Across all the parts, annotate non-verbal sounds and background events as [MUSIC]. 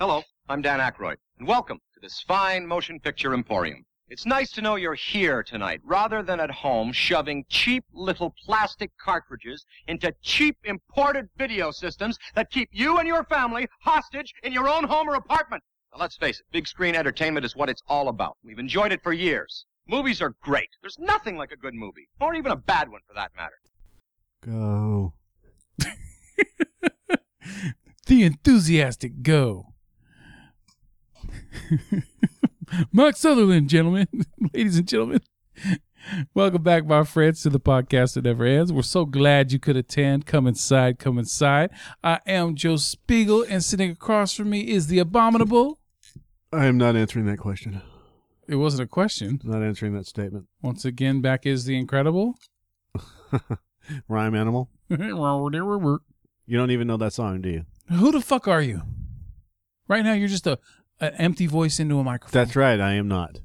Hello, I'm Dan Aykroyd, and welcome to this fine motion picture emporium. It's nice to know you're here tonight rather than at home shoving cheap little plastic cartridges into cheap imported video systems that keep you and your family hostage in your own home or apartment. Now, let's face it, big screen entertainment is what it's all about. We've enjoyed it for years. Movies are great. There's nothing like a good movie, or even a bad one for that matter. Go. [LAUGHS] the enthusiastic go. [LAUGHS] Mark Sutherland, gentlemen, [LAUGHS] ladies and gentlemen. Welcome back, my friends, to the podcast that never ends. We're so glad you could attend. Come inside, come inside. I am Joe Spiegel, and sitting across from me is the abominable. I am not answering that question. It wasn't a question. Not answering that statement. Once again, back is the incredible. [LAUGHS] Rhyme animal. You don't even know that song, do you? Who the fuck are you? Right now, you're just a an empty voice into a microphone. That's right. I am not.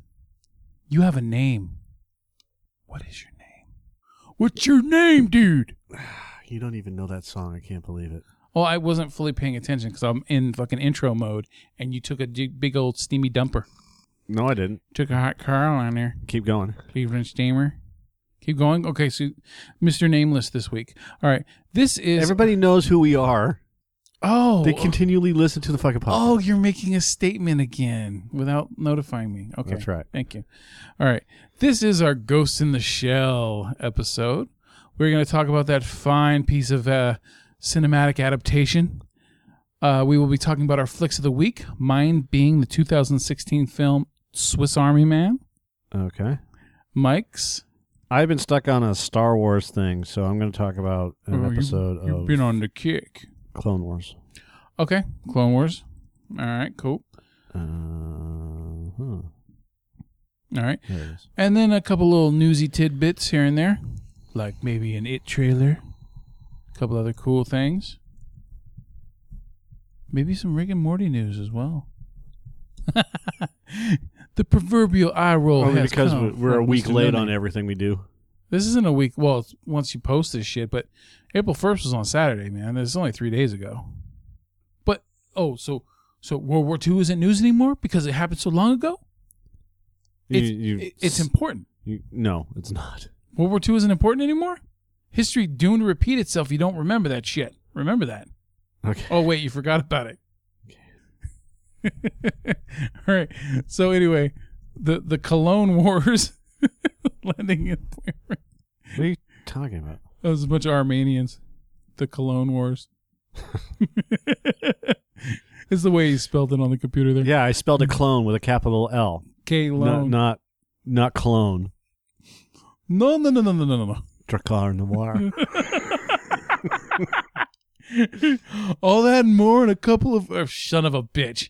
You have a name. What is your name? What's your name, dude? [SIGHS] You don't even know that song. I can't believe it. Well, I wasn't fully paying attention because I'm in fucking intro mode, and you took a big big old steamy dumper. No, I didn't. Took a hot car on there. Keep going. Cleveland steamer. Keep going. Okay, so Mr. Nameless this week. All right, this is Everybody knows who we are. Oh, They continually listen to the fucking podcast. oh, you're making a statement again without notifying me. Okay, That's right. Thank you. All right, this is our Ghost in the Shell episode. We're going to talk about that fine piece of uh, cinematic adaptation. Uh, we will be talking about our flicks of the week. Mine being the 2016 film Swiss Army Man. Okay. Mike's. I've been stuck on a Star Wars thing, so I'm going to talk about an Oh, you- episode You've of been on the kick. Clone Wars. Okay, Clone Wars. All right, cool. Uh, huh. All right. There it is. And then a couple little newsy tidbits here and there, like maybe an It trailer, a couple other cool things. Maybe some Rick and Morty news as well. [LAUGHS] the proverbial eye roll Only has because come we're a week Mr. late Nunny. on everything we do. This isn't a week. Well, it's once you post this shit, but April first was on Saturday, man. It's only three days ago. But oh, so so World War II isn't news anymore because it happened so long ago. It's you- it- it's important. you- no, it's not. World War II isn't important anymore? History doomed to repeat itself. You don't remember that shit. Remember that. Okay. Oh, wait, you forgot about it. [LAUGHS] All right. So, anyway, the, the Cologne Wars [LAUGHS] landing in. What are you talking about? That was a bunch of Armenians. The Cologne Wars. [LAUGHS] it's the way he spelled it on the computer there. Yeah, I spelled a clone with a capital L. K Not not not clone. No, no, no, no, no, no, no. Drakkar Noir. [LAUGHS] All that and more and a couple of oh, son of a bitch.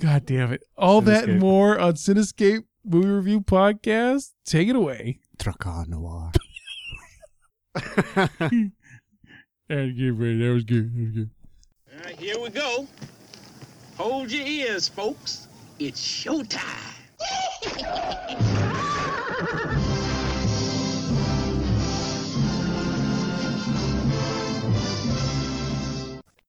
God damn it. All that and more on Cinescape Movie Review Podcast. Take it away. Drakkar Noir. And get ready. That was good. That was good. All right, here we go. Hold your ears, folks. It's showtime.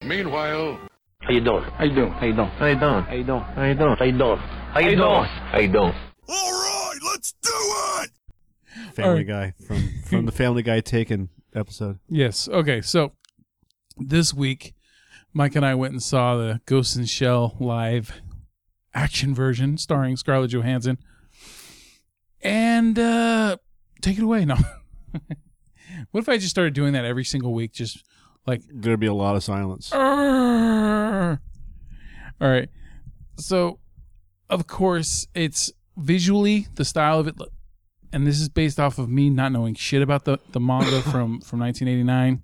Meanwhile, How you doing? How you doing? How you doing? How you doing? How you doing? How you doing? How you doing? How you doing? How you doing? Family Alright. Guy from from the Family Guy Taken episode. Yes. Okay. So this week, Mike and I went and saw the Ghost in Shell live action version starring Scarlett Johansson. And uh take it away. No. [LAUGHS] what if I just started doing that every single week? Just like There'd be a lot of silence. Arrgh. All right. So, of course, it's visually the style of it, and this is based off of me not knowing shit about the, the manga [COUGHS] from from 1989.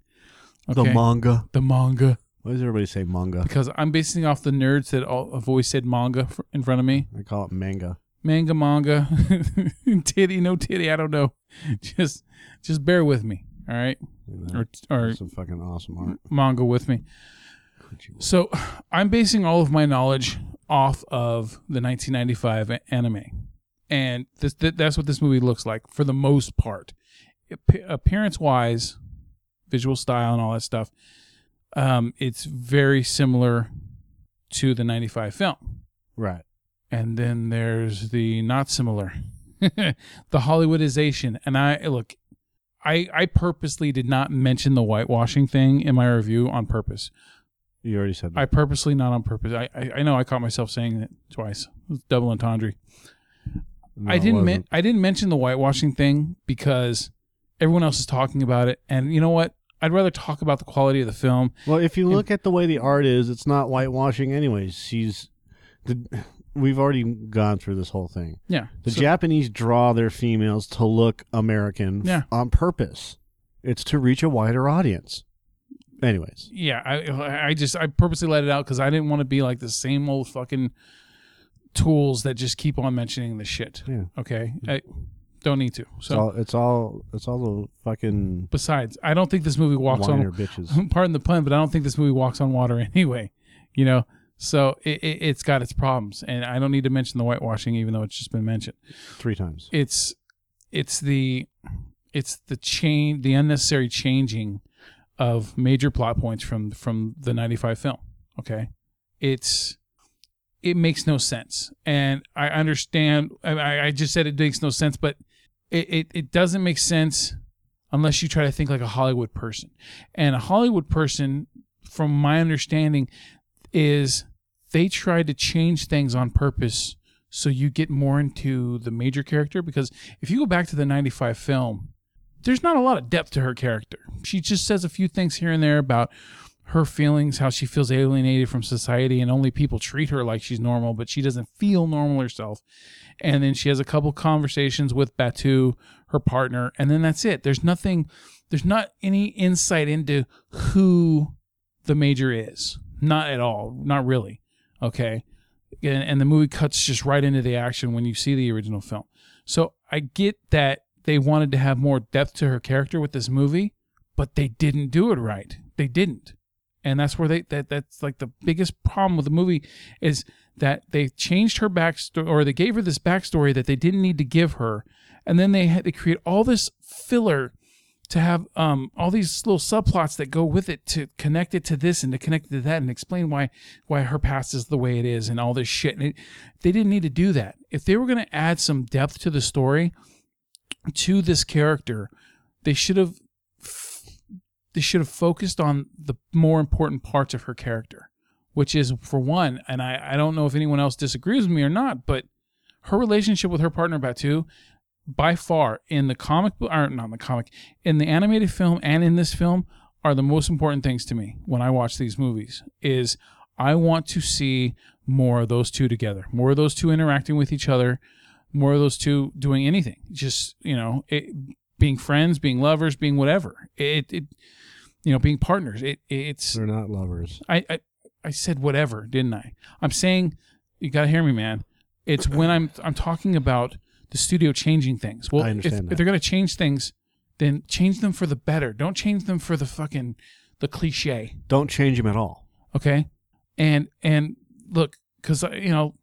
The manga. The manga, Why does everybody say manga? because I'm basing off the nerds that all have always said manga fr- in front of me. I call it manga. Manga, manga, [LAUGHS] titty, no titty. I don't know. Just just bear with me. All right, or or Some fucking awesome art. manga with me. So I'm basing all of my knowledge off of the 1995 anime, and this th- that's what this movie looks like for the most part. Appearance wise, visual style and all that stuff, um, it's very similar to the 95 film. Right. And then there's the not similar, [LAUGHS] the Hollywoodization. And I look, I I purposely did not mention the whitewashing thing in my review on purpose. You already said that. I purposely not on purpose. I I, I know I caught myself saying it twice. It was double entendre. No, I didn't. I didn't mention the whitewashing thing because everyone else is talking about it, and you know what? I'd rather talk about the quality of the film. Well, if you look at the way the art is, it's not whitewashing, anyways. She's the. We've already gone through this whole thing. Yeah, The So- Japanese draw their females to look American Yeah. on purpose. It's to reach a wider audience. Anyways, yeah, I I just I purposely let it out because I didn't want to be like the same old fucking tools that just keep on mentioning the shit. yeah, Okay, I don't need to. it's So all it's all it's all the fucking besides, I don't think this movie walks whiner on. bitches. [LAUGHS] Pardon the pun, but I don't think this movie walks on water [LAUGHS] anyway. You know, so it, it, it's got its problems, and I don't need to mention the whitewashing, even though it's just been mentioned. Three times. It's it's the it's the chain the unnecessary changing of major plot points from from the 95 film okay it's it makes no sense. And i understand i, I just said it makes no sense but it, it, it doesn't make sense unless you try to think like a hollywood person. And a hollywood person from my understanding is they try to change things on purpose so you get more into the major character. Because if you go back to the 95 film there's not a lot of depth to her character. She just says a few things here and there about her feelings how she feels alienated from society and only people treat her like she's normal but she doesn't feel normal herself. And then she has a couple conversations with batou her partner and then that's it. There's nothing there's not any insight into who the major is. Not at all. Not really. Okay? And, and the movie cuts just right into the action when you see the original film. So I get that they wanted to have more depth to her character with this movie, but they didn't do it right. They didn't, and that's where they that that's like the biggest problem with the movie is that they changed her backstory or they gave her this backstory that they didn't need to give her, and then they had to create all this filler to have um, all these little subplots that go with it to connect it to this and to connect it to that and explain why why her past is the way it is and all this shit. And it, they didn't need to do that. If they were going to add some depth to the story to this character, they should have they should have focused on the more important parts of her character, which is for one, and I, I don't know if anyone else disagrees with me or not, but her relationship with her partner Batou by far in the comic book or not in the comic in the animated film and in this film are the most important things to me when I watch these movies is I want to see more of those two together, more of those two interacting with each other, more of those two doing anything, just you know, it, being friends, being lovers, being whatever. It, it you know, being partners. It, it's They're not lovers. I, I I said whatever, didn't I? I'm saying you got to hear me, man. It's when I'm I'm talking about the studio changing things. Well, I if, understand if they're going to change things, then change them for the better. Don't change them for the fucking the cliche, Don't change them at all. okay? And and look, cuz you know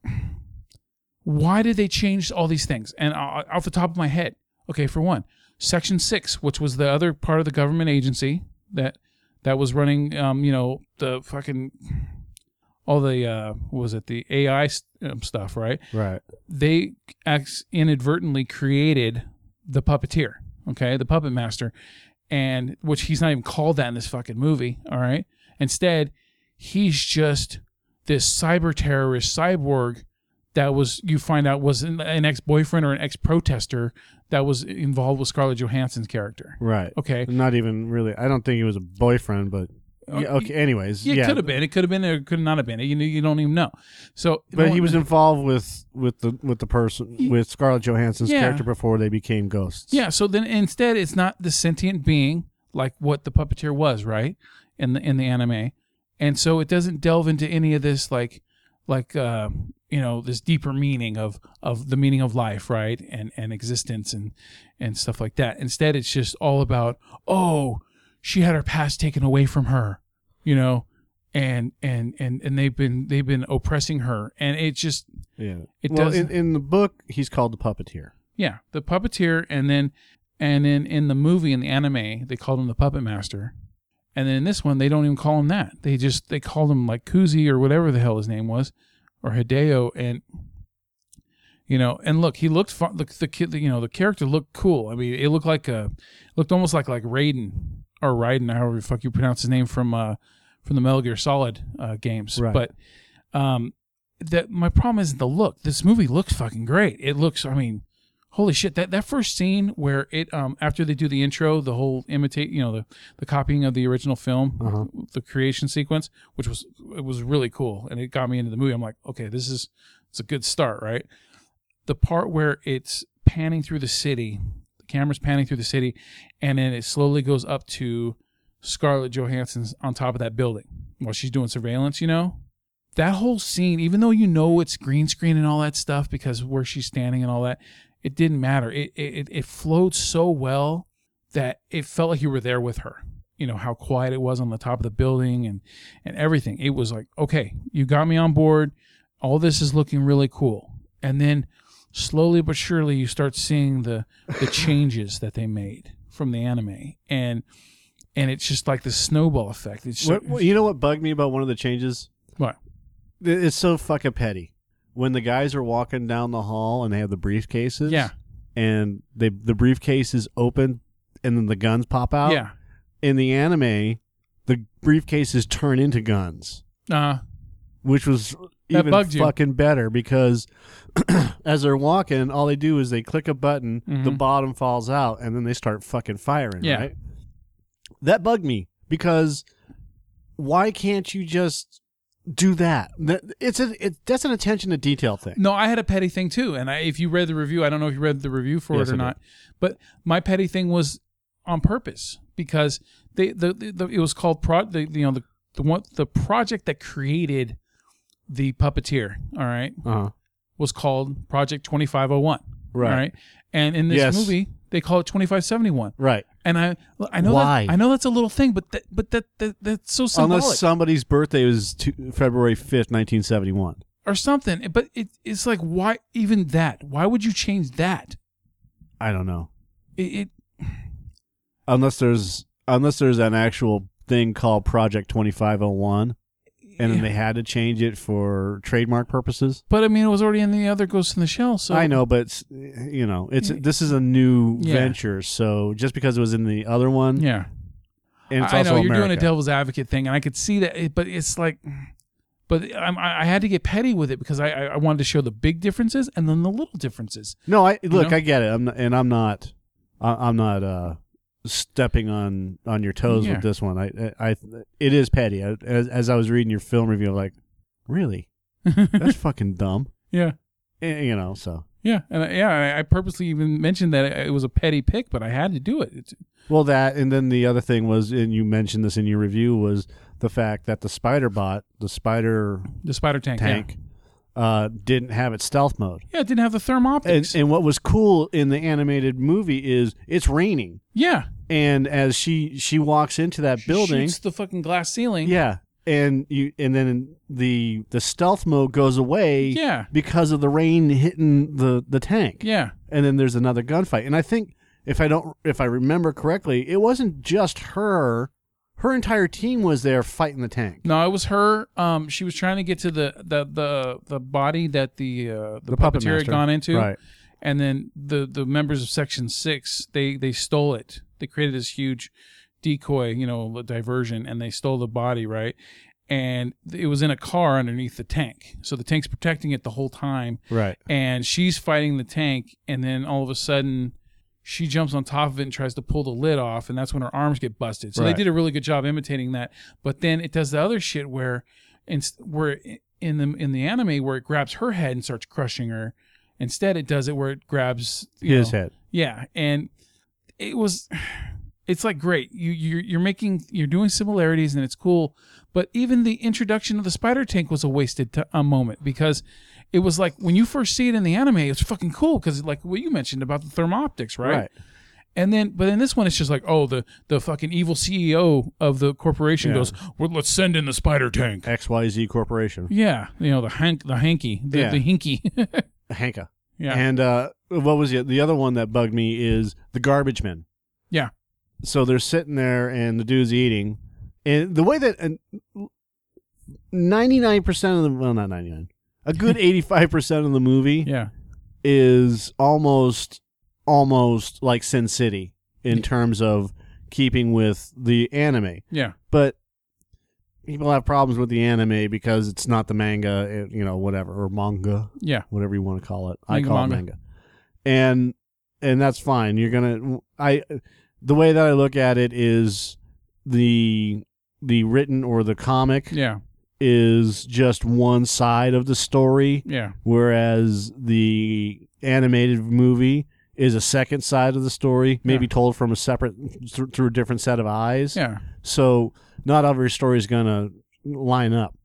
why did they change all these things? And uh, off the top of my head, okay, for one, Section 6, which was the other part of the government agency that that was running um, you know, the fucking all the uh what was it the AI st- um, stuff, right? Right. they ex- inadvertently created the puppeteer, okay, the puppet master, and which he's not even called that in this fucking movie. All right, instead, he's just this cyber terrorist cyborg that was you find out was an, an ex boyfriend or an ex protester that was involved with Scarlett Johansson's character. Right. Okay, Not even really. I don't think he was a boyfriend, but uh, yeah, okay. Anyways, yeah, yeah, it could have been, it could have been, or it could not have been. You you don't even know. So, But he was involved with with the with the person with Scarlett Johansson's Yeah. character before they became ghosts. Yeah, so then instead it's not the sentient being like what the puppeteer was, right? In the in the anime. And so it doesn't delve into any of this like like uh you know, this deeper meaning of of the meaning of life, right? And and existence and and stuff like that. Instead it's just all about, oh, she had her past taken away from her, you know, and and and and they've been they've been oppressing her and it just yeah. It well, does- in, in the book, he's called the puppeteer. Yeah, the puppeteer, and then and then in the movie in the anime they called him the puppet master, And then in this one, they don't even call him that. They just they called him like Kuze or whatever the hell his name was, or Hideo, and you know, and look, he looked fun. The, the kid, you know, the character looked cool. I mean, it looked like a, looked almost like like Raiden or Raiden, however the fuck you pronounce his name from uh from the Metal Gear Solid uh, games. Right. But um, that my problem isn't the look. This movie looks fucking great. It looks, I mean, holy shit that that first scene where it um after they do the intro the whole imitate you know the the copying of the original film Uh-huh. the creation sequence which was it was really cool and it got me into the movie. I'm like okay this is it's a good start right? The part where it's panning through the city the camera's panning through the city and then it slowly goes up to scarlett johansson's on top of that building while she's doing surveillance you know? That whole scene, even though you know it's green screen and all that stuff because where she's standing and all that, it didn't matter. It it it flowed so well that it felt like you were there with her. You know how quiet it was on the top of the building and and everything. It was like, okay, you got me on board. All this is looking really cool. And then slowly but surely you start seeing the the [LAUGHS] changes that they made from the anime and and it's just like the snowball effect. It's What, what- you know what bugged me about one of the changes? What? It's so fucking petty. When the guys are walking down the hall and they have the briefcases, yeah, and they the briefcase is open, and then the guns pop out. yeah. In the anime, the briefcases turn into guns, Uh, which was That even fucking better because [CLEARS THROAT] as they're walking, all they do is they click a button, the Mhm. bottom falls out, and then they start fucking firing. Yeah. Right. That bugged me because why can't you just do that? It's a it, that's an attention to detail thing. No, I had a petty thing too, and I, if you read the review, I don't know if you read the review for Yes, it or not, but my petty thing was on purpose because they the, the, the it was called pro the you know the the one the project that created the puppeteer, all right, Uh-huh. was called Project Twenty Five Hundred One, Right. all right, and in this Yes. movie they call it Twenty Five Seventy One, Right. And I I know Why? that I know that's a little thing, but that but that, that that's so symbolic Unless somebody's birthday was two, February fifth, nineteen seventy one. or something, but it it's like why even that? Why would you change that? I don't know. It, it Unless there's unless there's an actual thing called Project twenty five oh one, and then they had to change it for trademark purposes. But I mean, it was already in the other Ghost in the Shell. So I know, but it's, you know, it's this is a new Yeah. venture. So just because it was in the other one, Yeah, and it's I also know you're doing a America. devil's advocate thing, and I could see that. it- But it's like, but I'm, I I had to get petty with it because I, I I wanted to show the big differences and then the little differences. No, I look, know? I get it. I'm not, and I'm not, I, I'm not uh, stepping on on your toes Yeah. with this one. I, I, it is petty. I, as, as I was reading your film review, I'm like, really, that's [LAUGHS] fucking dumb. yeah, Eh, You know, so yeah, and I, yeah. I- I purposely even mentioned that it was a petty pick, but I had to do it. It's, well that, and then the other thing was, and you mentioned this in your review, was the fact that the spider bot, the spider the spider tank. tank, uh, didn't have its stealth mode. Yeah. it didn't have the therm And, and what was cool in the animated movie is it's raining, yeah, and as she she walks into that She building, shoots the fucking glass ceiling. yeah, and you and then the the stealth mode goes away, yeah, because of the rain hitting the the tank, yeah. and then there's another gunfight, and I think if I don't if I remember correctly, it wasn't just her, her entire team was there fighting the tank. No, it was her. Um, she was trying to get to the the the, the body that the uh, the, The puppet puppeteer had gone into, Right. and then the the members of Section Six they they stole it. They created this huge decoy, you know, diversion, and they stole the body, right? And it was in a car underneath the tank, so the tank's protecting it the whole time, Right. and she's fighting the tank, and then all of a sudden. She jumps on top of it and tries to pull the lid off, and that's when her arms get busted. So Right. they did a really good job imitating that. But then it does the other shit where, in, where in the in the anime where it grabs her head and starts crushing her. Instead, it does it where it grabs His know- head. Yeah, and it was, [SIGHS] it's like great. You you're you're making you're doing similarities and it's cool. But even the introduction of the spider tank was a wasted t- a moment because it was like when you first see it in the anime, it's fucking cool because like what you mentioned about the thermoptics, right? Right. And then, but in this one, it's just like, oh, the the fucking evil CEO of the corporation Yeah. goes, well, let's send in the spider tank. XYZ Corporation. Yeah, you know the hank, the hanky, the, Yeah. the hinky. [LAUGHS] Hanka. yeah, And uh, what was it? The other one that bugged me is the garbage men. yeah, So they're sitting there, and the dude's eating, and the way that ninety nine percent of them well, not ninety nine, a good eighty five percent of the movie Yeah. is almost almost like Sin City in Yeah. terms of keeping with the anime. Yeah. But people have problems with the anime because it's not the manga, it- you know, whatever or manga, Yeah. whatever you want to call it. I call manga. it manga, and and that's fine. You're gonna I the way that I look at it is the the written or the comic Yeah. Is just one side of the story Yeah. whereas the animated movie is a second side of the story, maybe Yeah. told from a separate th- through a different set of eyes. Yeah. So not every story is gonna line up,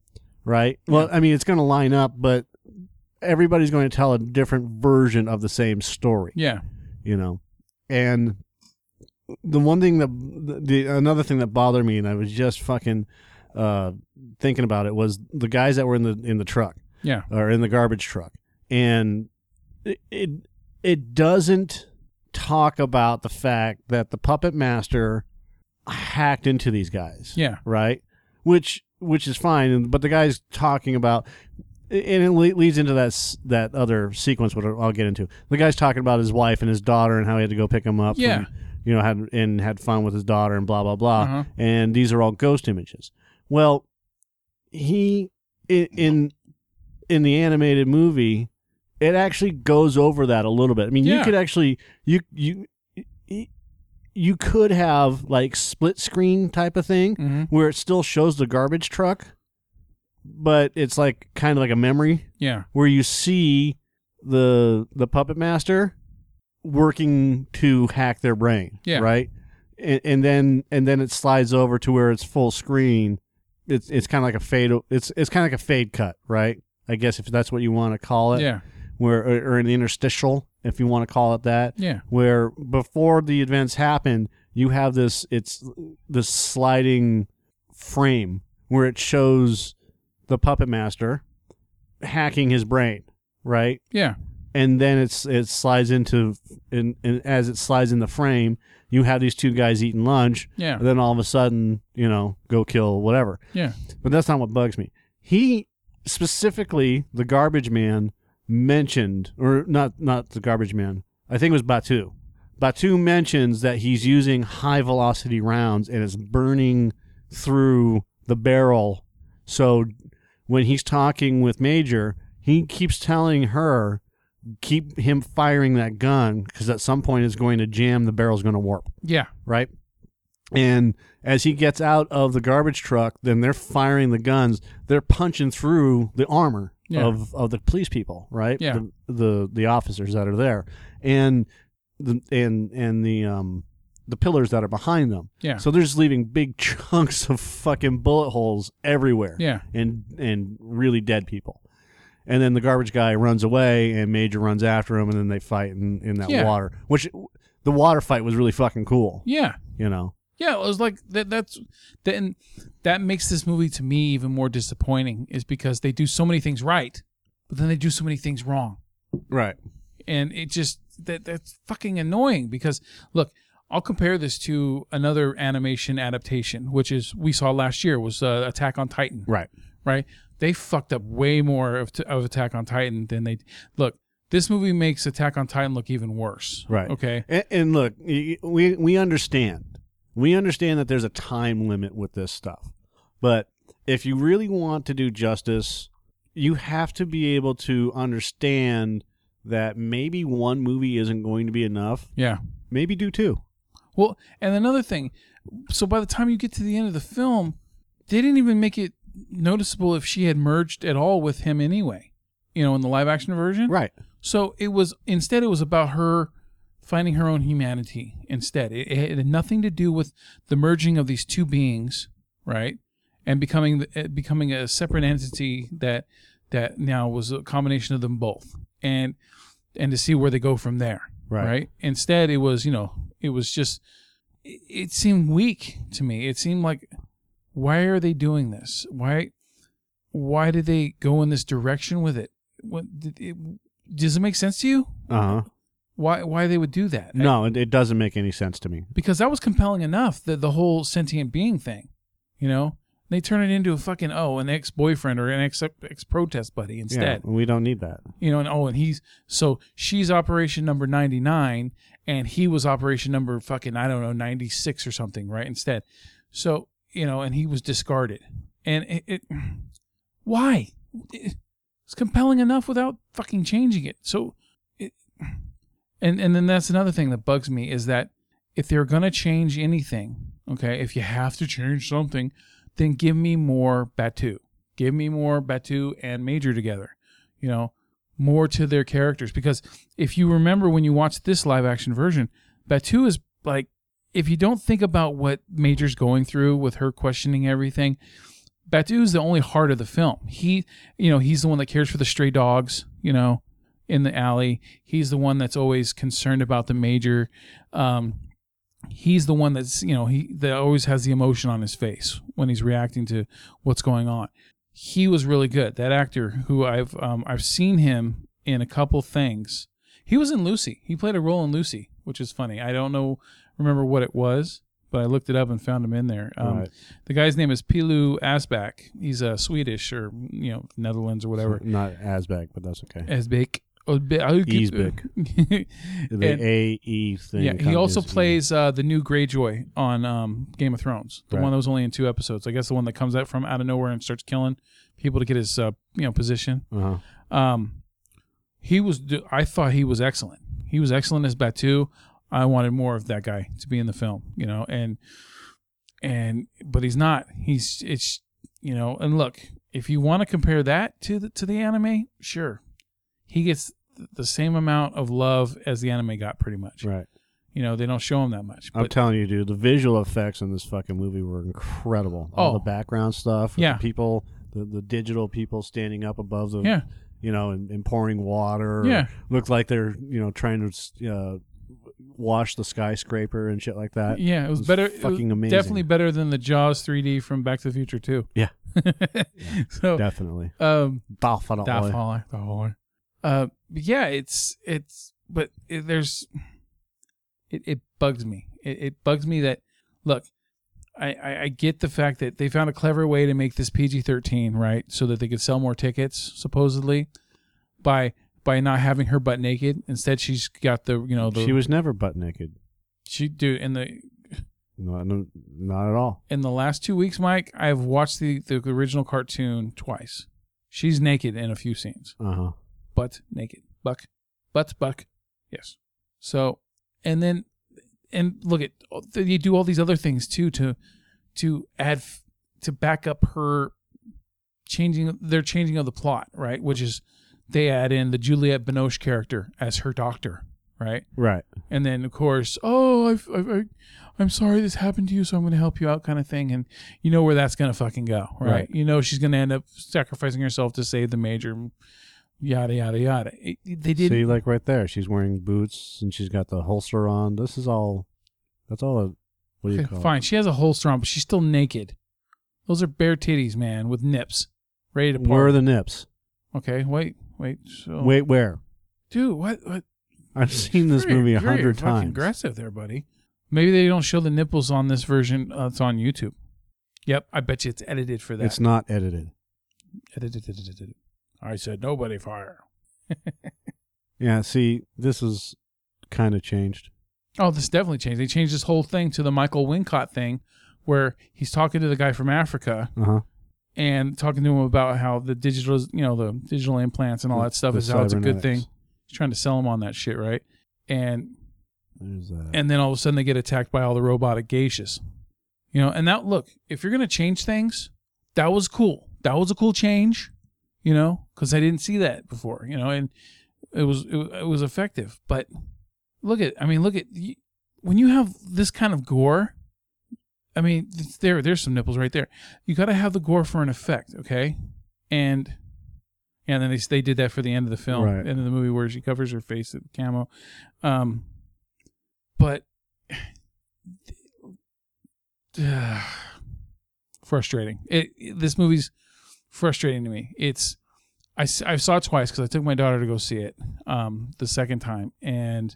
right? Well, I mean, it's gonna line up, but everybody's going to tell a different version of the same story, Yeah. you know. And the one thing that the another thing that bothered me, and I was just fucking uh, thinking about it, was the guys that were in the in the truck Yeah. or in the garbage truck, and it it, it doesn't talk about the fact that the puppet master hacked into these guys, Yeah. right? Which which is fine, but the guy's talking about. And it leads into that that other sequence, which I'll get into. The guy's talking about his wife and his daughter and how he had to go pick him up. Yeah. from- you know, had and had fun with his daughter and blah blah blah. Uh-huh. And these are all ghost images. Well, he i- in in the animated movie, it actually goes over that a little bit. I mean, you could actually you you you could have like split screen type of thing hmm where it still shows the garbage truck, but it's like kind of like a memory Yeah. where you see the the puppet master working to hack their brain. Yeah. Right. And, and then and then it slides over to where it's full screen. It's it's kind of like a fade. It's it's kind of like a fade cut, right? I guess if that's what you want to call it. Yeah. Where or, or an interstitial, if you want to call it that Yeah. where before the events happen, you have this it's this sliding frame where it shows the puppet master hacking his brain, right? Yeah. And then it's it slides into and, and as it slides in the frame, you have these two guys eating lunch, Yeah. and then all of a sudden, you know, go kill whatever. Yeah. But that's not what bugs me. He specifically, the garbage man mentioned, or not not the garbage man. I think it was Batou. Batou mentions that he's using high velocity rounds and it's burning through the barrel. So when he's talking with Major, he keeps telling her keep him firing that gun because at some point it's going to jam. The barrel's going to warp Yeah. right? And as he gets out of the garbage truck, then they're firing the guns. They're punching through the armor Yeah. of, of the police people, right? Yeah. The, the the officers that are there, and the and and the um the pillars that are behind them. Yeah. So they're just leaving big [LAUGHS] chunks of fucking bullet holes everywhere. Yeah. And and really dead people. And then the garbage guy runs away, and Major runs after him, and then they fight in, in that Yeah. water. Which the water fight was really fucking cool. Yeah. You know. Yeah, it was like that. That's then that makes this movie to me even more disappointing, is because they do so many things right, but then they do so many things wrong, Right. and it just that that's fucking annoying. Because look, I'll compare this to another animation adaptation, which is we saw last year was uh, Attack on Titan. Right. right? They fucked up way more of, of Attack on Titan than they look. This movie makes Attack on Titan look even worse. Right. Okay. And, and look, we we understand. We understand that there's a time limit with this stuff. But if you really want to do justice, you have to be able to understand that maybe one movie isn't going to be enough. Yeah. Maybe do two. Well, and another thing, so by the time you get to the end of the film, they didn't even make it noticeable if she had merged at all with him anyway. You know, in the live action version. Right. So it was instead it was about her finding her own humanity instead. It, it had nothing to do with the merging of these two beings, right? And becoming uh, becoming a separate entity that that now was a combination of them both. And and to see where they go from there, Right. right? Instead it was, you know, it was just it, it seemed weak to me. It seemed like why are they doing this? Why why did they go in this direction with it? What it, does it make sense to you? Uh huh. Why why they would do that? No, it, it doesn't make any sense to me. because that was compelling enough. The the whole sentient being thing, You know, they turn it into a fucking oh, an ex boyfriend or an ex ex protest buddy instead. Yeah, we don't need that. You know, and oh, and he's so she's operation number ninety nine, and he was operation number fucking I don't know ninety six or something, right? Instead, so you know, and he was discarded, and it, it why? It's compelling enough without fucking changing it. So, it, and and then that's another thing that bugs me is that if they're gonna change anything, okay, if you have to change something, then give me more Batou. Give me more Batou and Major together. You know, more to their characters because if you remember when you watch this live action version, Batou is like if you don't think about what Major's going through with her questioning everything, Batou is the only heart of the film. He, you know, he's the one that cares for the stray dogs, you know, in the alley. He's the one that's always concerned about the major. Um, he's the one that's, you know, he that always has the emotion on his face when he's reacting to what's going on. He was really good. That actor who I've um, I've seen him in a couple things. He was in Lucy. He played a role in Lucy, which is funny. I don't know remember what it was, but I looked it up and found him in there. Um, Right. The guy's name is Pilou Asbak. He's a Swedish or you know Netherlands or whatever. Not Asbak, but that's okay. Asbak. Easbeck. [LAUGHS] The A E thing. yeah, he also is- plays uh, the new Greyjoy on um, Game of Thrones. The Right. one that was only in two episodes. I guess the one that comes out from out of nowhere and starts killing people to get his uh, you know position. Uh-huh. Um, he was. I thought he was excellent. He was excellent as Batou. I wanted more of that guy to be in the film, you know, and and but he's not. He's it's you know, and look, if you want to compare that to the to the anime, sure, he gets the same amount of love as the anime got, pretty much. Right. You know, they don't show him that much, I'm telling you, dude, the visual effects in this fucking movie were incredible. All Oh. the background stuff, Yeah. the people, the, the digital people standing up above the, yeah, you know, and, and pouring water. Yeah. look like they're, you know, trying to uh, wash the skyscraper and shit like that. yeah, it was, was better. it was fucking amazing. Definitely better than the Jaws 3D from Back to the Future too. [LAUGHS] Yeah. so, Definitely. um, Definitely. Definitely, definitely. Uh, yeah, it's it's, but it, there's, it, it bugs me. It, it bugs me that, look, I, I I get the fact that they found a clever way to make this PG thirteen, right, so that they could sell more tickets, supposedly, by by not having her butt naked. Instead, she's got the you know the She was never butt naked. she dude in the No, no, not at all. in the last two weeks, Mike. I've watched the the original cartoon twice. She's naked in a few scenes. Uh huh. butt naked. Buck. Butt buck. Yes. So and then and look at you do all these other things too to to add f- to back up her changing their changing of the plot, right? Which is they add in the Juliette Binoche character as her doctor, right? Right. And then of course, oh, I've, I've, I, I'm sorry this happened to you, so I'm going to help you out, kind of thing. And you know where that's going to fucking go, right? Right. You know she's going to end up sacrificing herself to save the major, yada yada yada. It- it- they did, See, like right there, she's wearing boots and she's got the holster on. This is all. That's all. A, what do you okay, call fine. She has a holster on, but she's still naked. Those are bare titties, man, with nips, ready to it? Where are the nips? okay, wait, wait. So, Wait, where? dude, what? what? I've seen this Very- movie a very hundred fucking times. Aggressive there, buddy. Maybe they don't show the nipples on this version. Uh, it's on YouTube. Yep, I bet you it's edited for that. It's not edited. Edited, edited, edited. I said nobody fire. [LAUGHS] Yeah. See, this is kind of changed. Oh, this definitely changed. They changed this whole thing to the Michael Wincott thing, where he's talking to the guy from Africa Uh huh. And talking to him about how the digital, you know, the digital implants and all that stuff the is how it's a good thing. He's trying to sell him on that shit, right? And and then all of a sudden they get attacked by all the robotic geishas. You know, and that look, if you're gonna change things, that was cool. That was a cool change, you know, because I didn't see that before, you know, and it was it, it was effective. But look at, I mean, look at when you have this kind of gore. I mean, there there's some nipples right there. You got to have the gore for an effect, okay? And and then they they did that for the end of the film, Right. end of the movie where she covers her face with camo. Um, but [SIGHS] frustrating. It, it- this movie's frustrating to me. It's I I saw it twice because I took my daughter to go see it um, the second time, and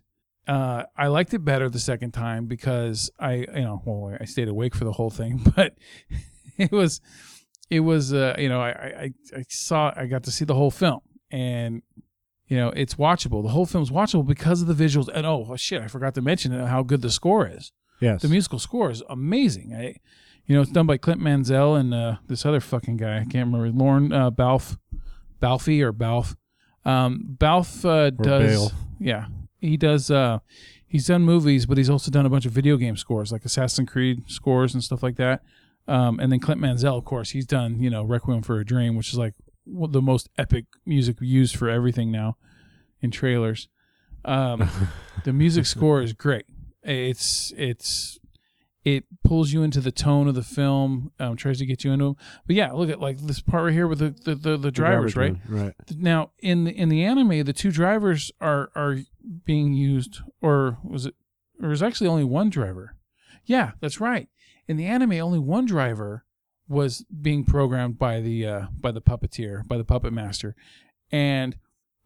uh, I liked it better the second time because I you know well I stayed awake for the whole thing, [LAUGHS] but it was it was uh, you know I, I I saw I got to see the whole film and you know it's watchable. The whole film's watchable because of the visuals. And oh shit, I forgot to mention how good the score is. Yes. The musical score is amazing. I, you know, it's done by Clint Mansell and uh, this other fucking guy. I can't remember. Lorne uh, Balfe, Balfe or Balfe. Um, Balfe uh, does. Bale. Yeah, he does. Uh, he's done movies, but he's also done a bunch of video game scores, like Assassin's Creed scores and stuff like that. Um, and then Clint Mansell, of course, he's done you know Requiem for a Dream, which is like the most epic music used for everything now in trailers. Um, [LAUGHS] the music [LAUGHS] score is great. It's it's it pulls you into the tone of the film, um, tries to get you into. But yeah, look at like this part right here with the the, the, the drivers, right? Garbage Right. Now in the in the anime, the two drivers are are being used, or was it? Or was actually only one driver? Yeah, that's right. In the anime, only one driver was being programmed by the uh, by the puppeteer, by the puppet master, and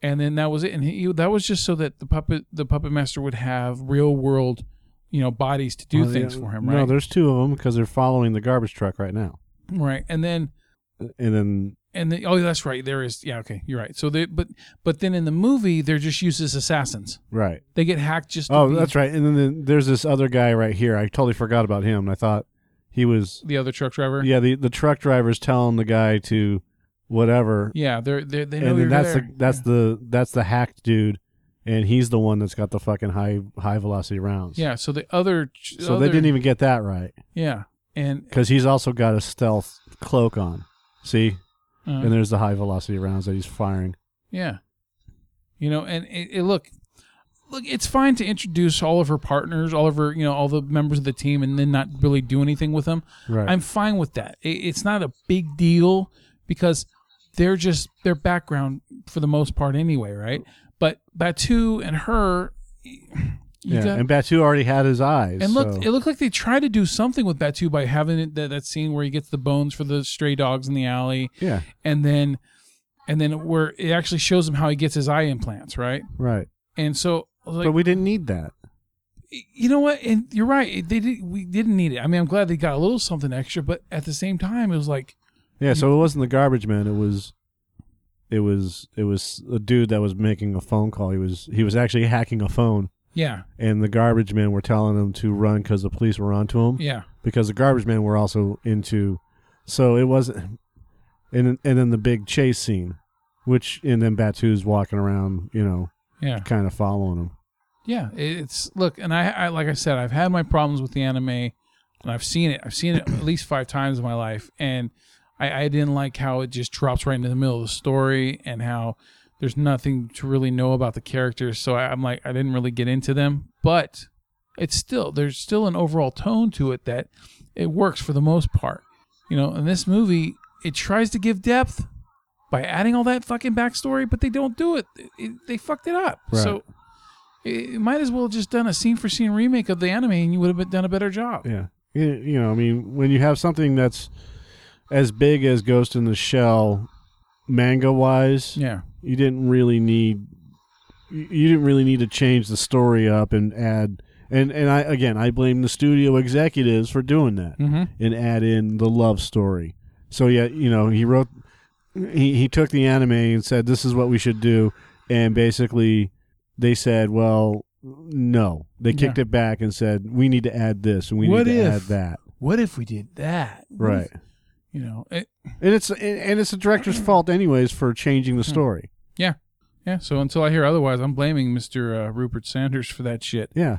and then that was it. And he, that was just so that the puppet the puppet master would have real world, you know, bodies to do Well, things yeah, for him, right? No, there's two of them because they're following the garbage truck right now. right. And then And then and the, oh, that's right. There is yeah, okay, you're right. So they but but then in the movie they're just used as assassins. right. They get hacked just. Oh, be that's right. And then the, there's this other guy right here. I totally forgot about him. I thought he was The other truck driver. yeah. The the truck driver's telling the guy to whatever, Yeah, they're, they're they know and then that's there. the that's the that's the hacked dude, and he's the one that's got the fucking high high velocity rounds. yeah. So the other. So they didn't even get that right Yeah, and because he's also got a stealth cloak on. See, uh, and there's the high velocity rounds that he's firing. yeah, you know, and it, it look. Look, it's fine to introduce all of her partners, all of her, you know, all the members of the team, and then not really do anything with them. Right. I'm fine with that. It, it's not a big deal because they're just their background for the most part anyway, right? But Batou and her, yeah, got, and Batou already had his eyes. and look, so- it looked like they tried to do something with Batou by having it, that, that scene where he gets the bones for the stray dogs in the alley, yeah, and then, and then where it actually shows him how he gets his eye implants, right? right. And so, like, but we didn't need that. you know what? And you're right. They did. We didn't need it. I mean, I'm glad they got a little something extra, but at the same time, it was like, Yeah, so it wasn't the garbage man. It was, it was, it was a dude that was making a phone call. He was, he was actually hacking a phone, yeah, and the garbage men were telling him to run because the police were onto him. yeah, Because the garbage men were also into, so it wasn't, and and then the big chase scene, which and then Batou's walking around, you know, yeah. kind of following him. Yeah, it's look, and I, I like I said, I've had my problems with the anime, and I've seen it. I've seen it at least five times in my life, and I, I didn't like how it just drops right into the middle of the story, and how there's nothing to really know about the characters. So I, I'm like, I didn't really get into them, but it's still there's still an overall tone to it that it works for the most part. You know, in this movie, it tries to give depth by adding all that fucking backstory, but they don't do it. It- it- they fucked it up. Right. So it might as well have just done a scene for scene remake of the anime and you would have done a better job. Yeah. You know, I mean, when you have something that's as big as Ghost in the Shell, manga wise, Yeah. you didn't really need you didn't really need to change the story up and add and and I again I blame the studio executives for doing that Mm-hmm. and add in the love story. So yeah, you know, he wrote he he took the anime and said this is what we should do and basically they said, well, no. They kicked Yeah. it back and said we need to add this and we What need to if- add that. What if we did that? What Right. if- you know, it, And it's and it's the director's fault anyways for changing the story. yeah. Yeah. So until I hear otherwise, I'm blaming Mr. Uh, Rupert Sanders for that shit. Yeah.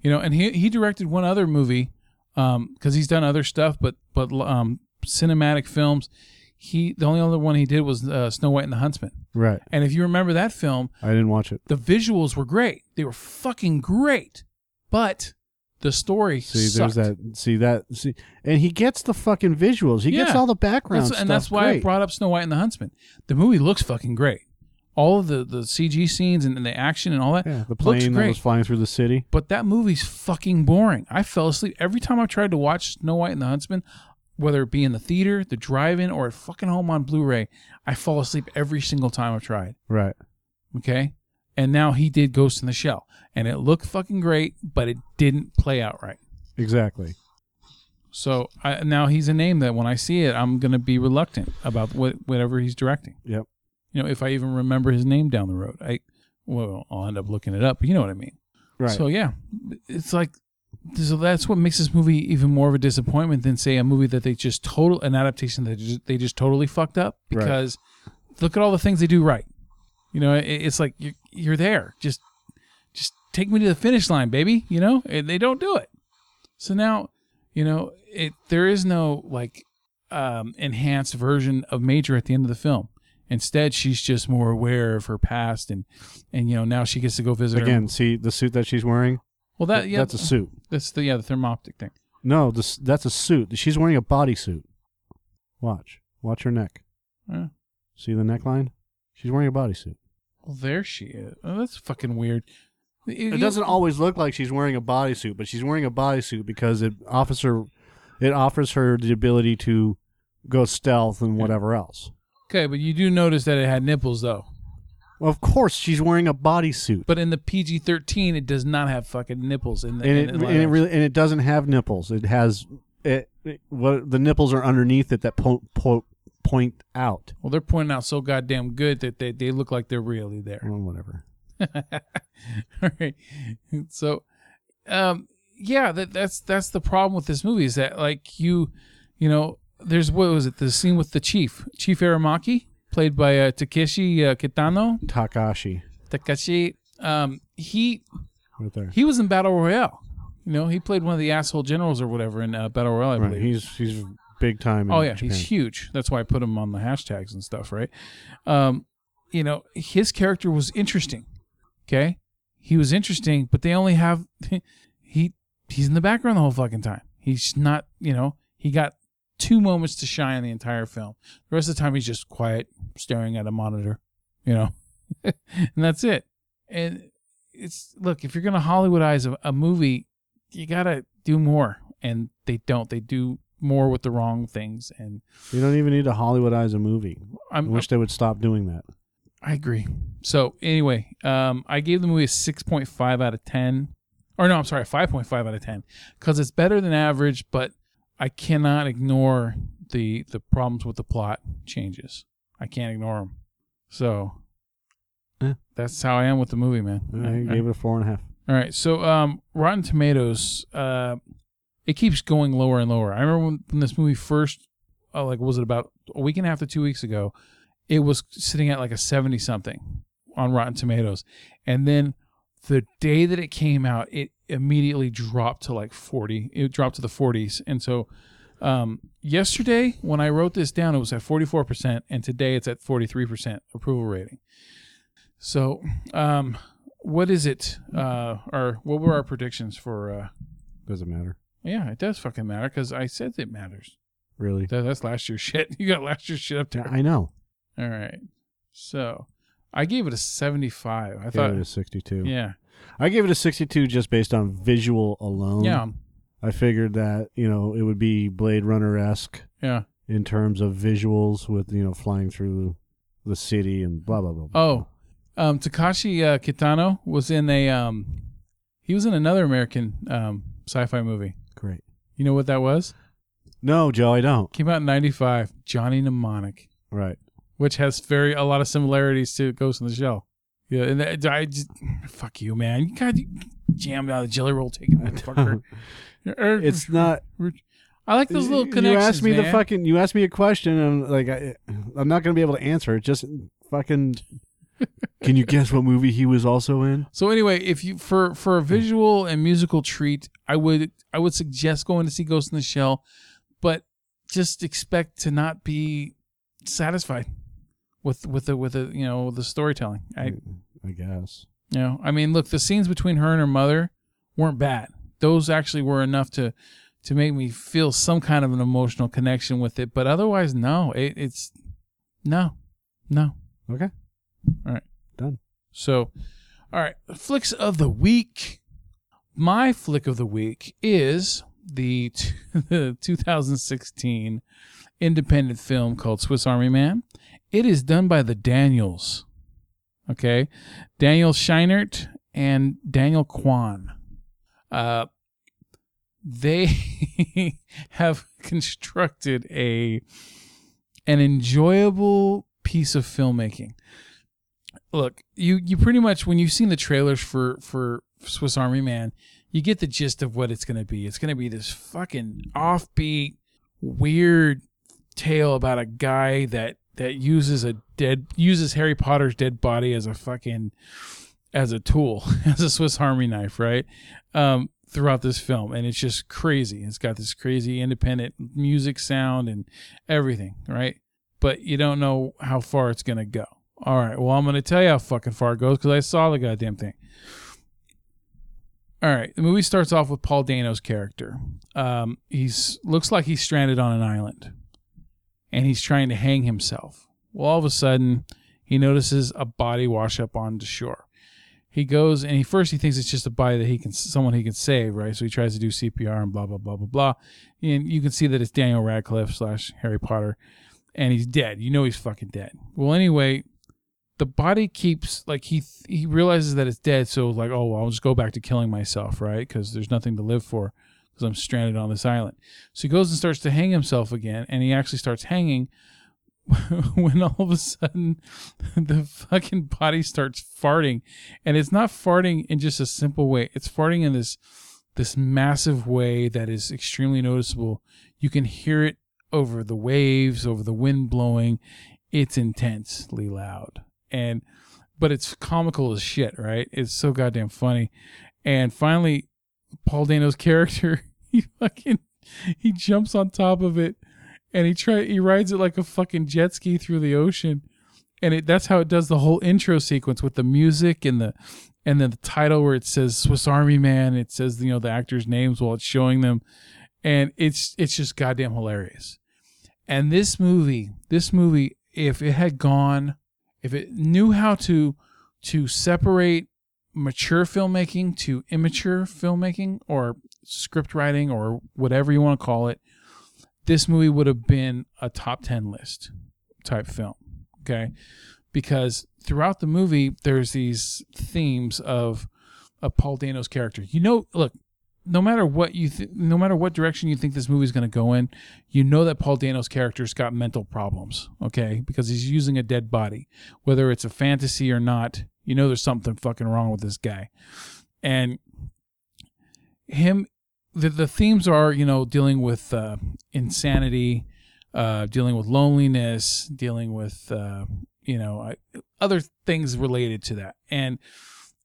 You know, and he he directed one other movie um because he's done other stuff, but but um, cinematic films. He the only other one he did was uh, Snow White and the Huntsman. Right. And if you remember that film, I didn't watch it. the visuals were great. They were fucking great, but the story See, sucked. there's that. See that. See, and he gets the fucking visuals. He gets all the background That's- stuff. and that's why I brought up Snow White and the Huntsman. The movie looks fucking great. All of the, the CG scenes and, and the action and all that Yeah, the looks plane that was flying through the city. but that movie's fucking boring. I fell asleep every time I tried to watch Snow White and the Huntsman, whether it be in the theater, the drive-in, or at fucking home on Blu-ray. I fall asleep every single time I've tried. Right. Okay, and now he did Ghost in the Shell, and it looked fucking great, but it didn't play out right. Exactly. So I, now he's a name that when I see it, I'm gonna be reluctant about what whatever he's directing. Yep. You know, if I even remember his name down the road, I well, I'll end up looking it up. But you know what I mean. Right. So yeah, it's like so that's what makes this movie even more of a disappointment than say a movie that they just total an adaptation that just, they just totally fucked up Right. because look at all the things they do right. You know, it, it's like you're you're there. Just just take me to the finish line, baby. You know, and they don't do it. So now, you know, it there is no like um, enhanced version of Major at the end of the film. Instead, she's just more aware of her past, and and you know now she gets to go visit her- Again, see the suit that she's wearing. Well, that yeah, that's a suit. That's the yeah the thermoptic thing. No, this that's a suit. She's wearing a bodysuit. Watch, watch her neck. See the neckline? She's wearing a bodysuit. Well, there she is. Oh, that's fucking weird. It doesn't always look like she's wearing a bodysuit, but she's wearing a bodysuit because it officer it offers her the ability to go stealth and whatever else. Okay, but you do notice that it had nipples though. Well, of course, she's wearing a bodysuit, But in the PG thirteen, it does not have fucking nipples in the. and in, it in live and it action. really and it doesn't have nipples. It has it. it what the nipples are underneath it that po- po- point out. well, they're pointing out so goddamn good that they, they look like they're really there. Well, whatever. [LAUGHS] All right. So, um, yeah, that, that's that's the problem with this movie is that like you, you know, there's what was it? The scene with the chief, Chief Aramaki, played by uh, Takeshi uh, Kitano. Takashi, Takashi, um, he right there. he was in Battle Royale. You know, he played one of the asshole generals or whatever in uh, Battle Royale. I Right, believe. he's he's big time. In Oh yeah, Japan. he's huge. That's why I put him on the hashtags and stuff, right? Um, you know, his character was interesting. Okay, he was interesting, but they only have [LAUGHS] he he's in the background the whole fucking time. He's not, you know, he got two moments to shine in the entire film. The rest of the time he's just quiet, staring at a monitor, you know, [LAUGHS] and that's it. And it's look, if you're gonna Hollywoodize a, a movie, you gotta do more, and they don't. They do more with the wrong things, and You don't even need to Hollywoodize a movie. I I'm, wish they would stop doing that. I agree. So anyway, um, I gave the movie a six point five out of ten, or no, I'm sorry, five point five out of ten, because it's better than average. But I cannot ignore the the problems with the plot changes. I can't ignore them. So Yeah. that's how I am with the movie, man. I gave it a four and a half. All right, so um, Rotten Tomatoes, uh, it keeps going lower and lower. I remember when, when this movie first, uh, like, was it about a week and a half to two weeks ago? It was sitting at like a seventy something on Rotten Tomatoes, and then the day that it came out, it immediately dropped to like forty. It dropped to the forties, and so um, yesterday when I wrote this down, it was at forty four percent, and today it's at forty three percent approval rating. So, um, what is it? Uh, or what were our predictions for? Uh, Doesn't matter. Yeah, it does fucking matter because I said it matters. Really. That, that's last year's [LAUGHS] shit. You got last year's shit up there. I know. All right. So, I gave it a seventy-five. I I thought, it a 62. yeah, I gave it a 62 just based on visual alone. yeah, I figured that, you know, it would be Blade Runner esque yeah. in terms of visuals with, you know, flying through the city and blah, blah, blah. blah. Oh, um, Takashi uh, Kitano was in a um, he was in another American um sci-fi movie. Great. You know what that was? No, Joe, I don't. Came out in '95. Johnny Mnemonic. Right. which has very a lot of similarities to Ghost in the Shell. Yeah, and that, I just fuck you, man. You got jammed out of the jelly roll, taking motherfucker. [LAUGHS] Er, It's not. I like those little connections. You asked me the man. fucking. You asked me a question, and like, I, I'm not going to be able to answer it. Just fucking. Can you guess what movie he was also in? So anyway, if you for for a visual and musical treat, I would I would suggest going to see Ghost in the Shell, but just expect to not be satisfied with with the with the you know the storytelling. I I guess. You know, I mean, look, the scenes between her and her mother weren't bad. Those actually were enough to to make me feel some kind of an emotional connection with it. But otherwise, no, it, it's no, no. Okay. All right, Done. So, all right, flicks of the week. My flick of the week is the, [LAUGHS] t- the 2016 independent film called Swiss Army Man. It is done by the Daniels. Okay, Daniel Scheinert and Daniel Kwan. Uh, they [LAUGHS] have constructed a an enjoyable piece of filmmaking. Look, you you pretty much when you've seen the trailers for for Swiss Army Man, you get the gist of what it's going to be. It's going to be this fucking offbeat, weird tale about a guy that that uses a dead uses Harry Potter's dead body as a fucking as a tool, [LAUGHS] as a Swiss Army knife, right? Um, throughout this film, and it's just crazy. It's got this crazy independent music sound and everything, right? But you don't know how far it's gonna go. All right, well, I'm gonna tell you how fucking far it goes because I saw the goddamn thing. All right, the movie starts off with Paul Dano's character. Um, he's looks like he's stranded on an island, and he's trying to hang himself. Well, all of a sudden, he notices a body wash up onto shore he goes and he first he thinks it's just a body that he can someone he can save, right? So he tries to do CPR and blah blah blah blah blah, and you can see that it's Daniel Radcliffe slash Harry Potter, and he's dead. You know he's fucking dead. Well, anyway, the body keeps like he he realizes that it's dead, so like oh well, I'll just go back to killing myself, right? Because there's nothing to live for because I'm stranded on this island. So he goes and starts to hang himself again, and he actually starts hanging [LAUGHS] when all of a sudden [LAUGHS] the fucking body starts farting. And it's not farting in just a simple way. It's farting in this this massive way that is extremely noticeable. You can hear it over the waves over the wind blowing. It's intensely loud and but it's comical as shit right? It's so goddamn funny. And finally paul dano's [LAUGHS] character he fucking he jumps on top of it and he try he rides it like a fucking jet ski through the ocean. And it that's how it does the whole intro sequence with the music and the and then the title where it says Swiss Army Man. It says you know the actors names while it's showing them. And it's it's just goddamn hilarious. And this movie this movie if it had gone if it knew how to to separate mature filmmaking to immature filmmaking or script writing or whatever you want to call it this movie would have been a top 10 list type film. Okay. Because throughout the movie, there's these themes of, of Paul Dano's character. You know, look, no matter what you th- no matter what direction you think this movie is going to go in, you know that Paul Dano's character's got mental problems, okay? Because he's using a dead body. Whether it's a fantasy or not, you know there's something fucking wrong with this guy. And him the the themes are you know dealing with uh, insanity, uh, dealing with loneliness, dealing with uh, you know other things related to that, and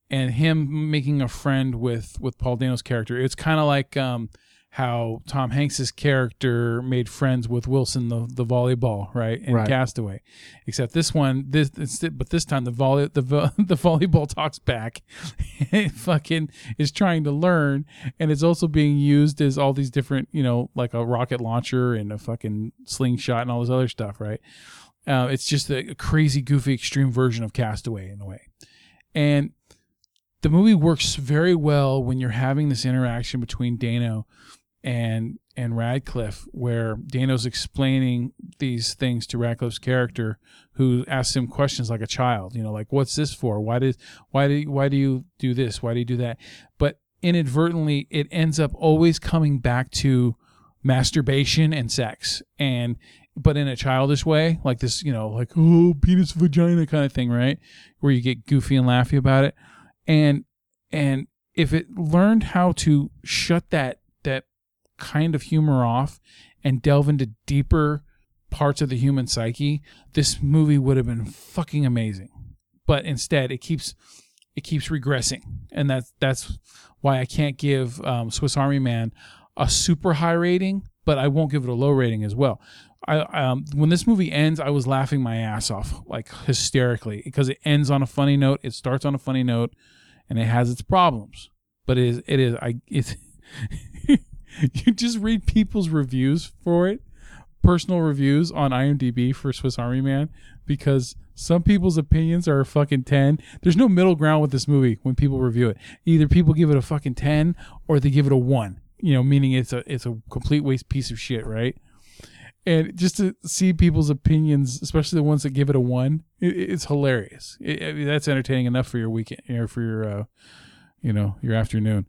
and him making a friend with with Paul Dano's character. It's kind of like um, how Tom Hanks's character made friends with Wilson the, the volleyball right in Right. Castaway, except this one this it's, but this time the volley the [LAUGHS] the volleyball talks back, [LAUGHS] it fucking is trying to learn, and it's also being used as all these different you know like a rocket launcher and a fucking slingshot and all this other stuff right. Uh, it's just a, a crazy, goofy, extreme version of Castaway in a way, and the movie works very well when you're having this interaction between Dano and and Radcliffe, where Dano's explaining these things to Radcliffe's character, who asks him questions like a child. You know, like what's this for? Why did why do why do you do this? Why do you do that? But inadvertently, it ends up always coming back to masturbation and sex, and but in a childish way, like this, you know, like oh penis vagina kind of thing, right? Where you get goofy and laughy about it, and and if it learned how to shut that that kind of humor off and delve into deeper parts of the human psyche, this movie would have been fucking amazing. But instead, it keeps it keeps regressing, and that's that's why I can't give um, Swiss Army Man a super high rating, but I won't give it a low rating as well. I um, when this movie ends, I was laughing my ass off like hysterically because it ends on a funny note, it starts on a funny note, and it has its problems. But it is it is I it's [LAUGHS] you just read people's reviews for it, personal reviews on IMDb for Swiss Army Man because some people's opinions are a fucking 10. There's no middle ground with this movie when people review it. Either people give it a fucking 10 or they give it a 1. You know, meaning it's a it's a complete waste piece of shit, right? And just to see people's opinions, especially the ones that give it a 1, it, it's hilarious. It, I that's entertaining enough for your weekend or for your uh, you know, your afternoon.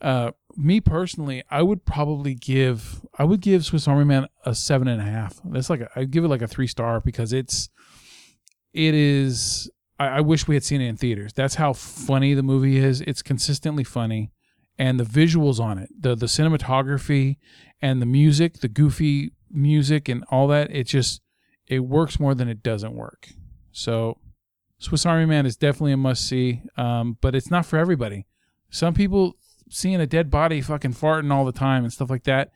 Uh, me personally, I would probably give I would give Swiss Army Man a seven and a half. That's like I'd give it like a three star because it's it is. I, I wish we had seen it in theaters. That's how funny the movie is. It's consistently funny, and the visuals on it, the the cinematography, and the music, the goofy music, and all that. It just it works more than it doesn't work. So, Swiss Army Man is definitely a must see, um, but it's not for everybody. Some people seeing a dead body fucking farting all the time and stuff like that,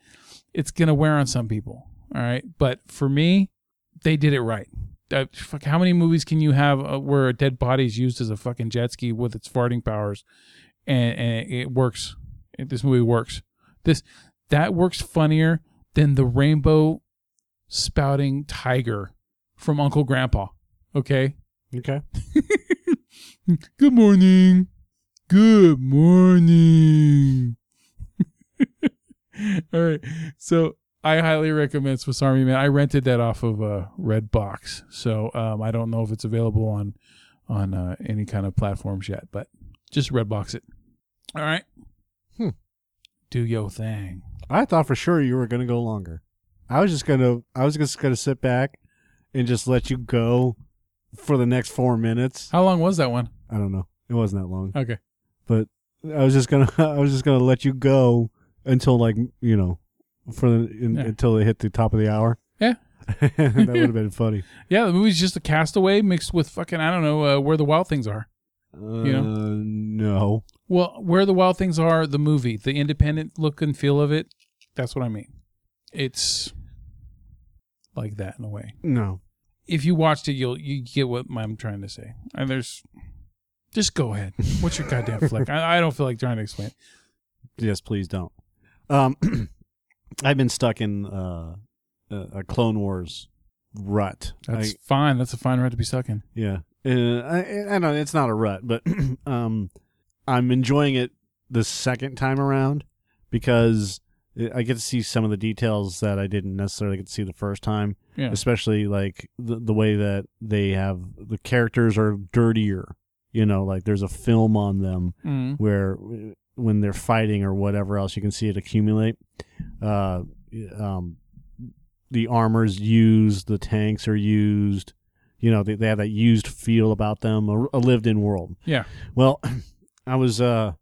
it's gonna wear on some people. All right, but for me, they did it right. Uh, fuck, how many movies can you have uh, where a dead body is used as a fucking jet ski with its farting powers, and, and it works? This movie works. This that works funnier than the rainbow spouting tiger from Uncle Grandpa. Okay. Okay. [LAUGHS] Good morning. Good morning. [LAUGHS] All right. So I highly recommend Swiss Army Man. I rented that off of uh, Redbox, so um, I don't know if it's available on on uh, any kind of platforms yet, but just Redbox it. All right. Hmm. Do your thing. I thought for sure you were going to go longer. I was just gonna. I was just gonna sit back and just let you go for the next four minutes. How long was that one? I don't know. It wasn't that long, Okay. but I was just gonna. [LAUGHS] I was just gonna let you go until like you know, for the in, Yeah. until they hit the top of the hour. Yeah. [LAUGHS] that would have been funny. [LAUGHS] Yeah, the movie's just a castaway mixed with fucking I don't know uh, where the wild things are. Uh, know? no. Well, where the wild things are, the movie, the independent look and feel of it. That's what I mean. It's like that in a way. No. If you watched it, you'll you get what I'm trying to say. And there's, just go ahead. What's your goddamn [LAUGHS] flick? I, I don't feel like trying to explain. Yes, please don't. Um, [CLEARS THROAT] I've been stuck in uh, a, a Clone Wars rut. That's I- fine. That's a fine rut to be stuck in. Yeah, uh, I, I know it's not a rut, but [CLEARS THROAT] um, I'm enjoying it the second time around because I get to see some of the details that I didn't necessarily get to see the first time. Yeah. Especially like the the way that they have the characters are dirtier. You know, like there's a film on them Mm. where when they're fighting or whatever else, you can see it accumulate. Uh, um, the armor's used, the tanks are used. You know, they, they have that used feel about them, a, a lived-in world. Yeah. Well, [CLEARS THROAT] I was uh,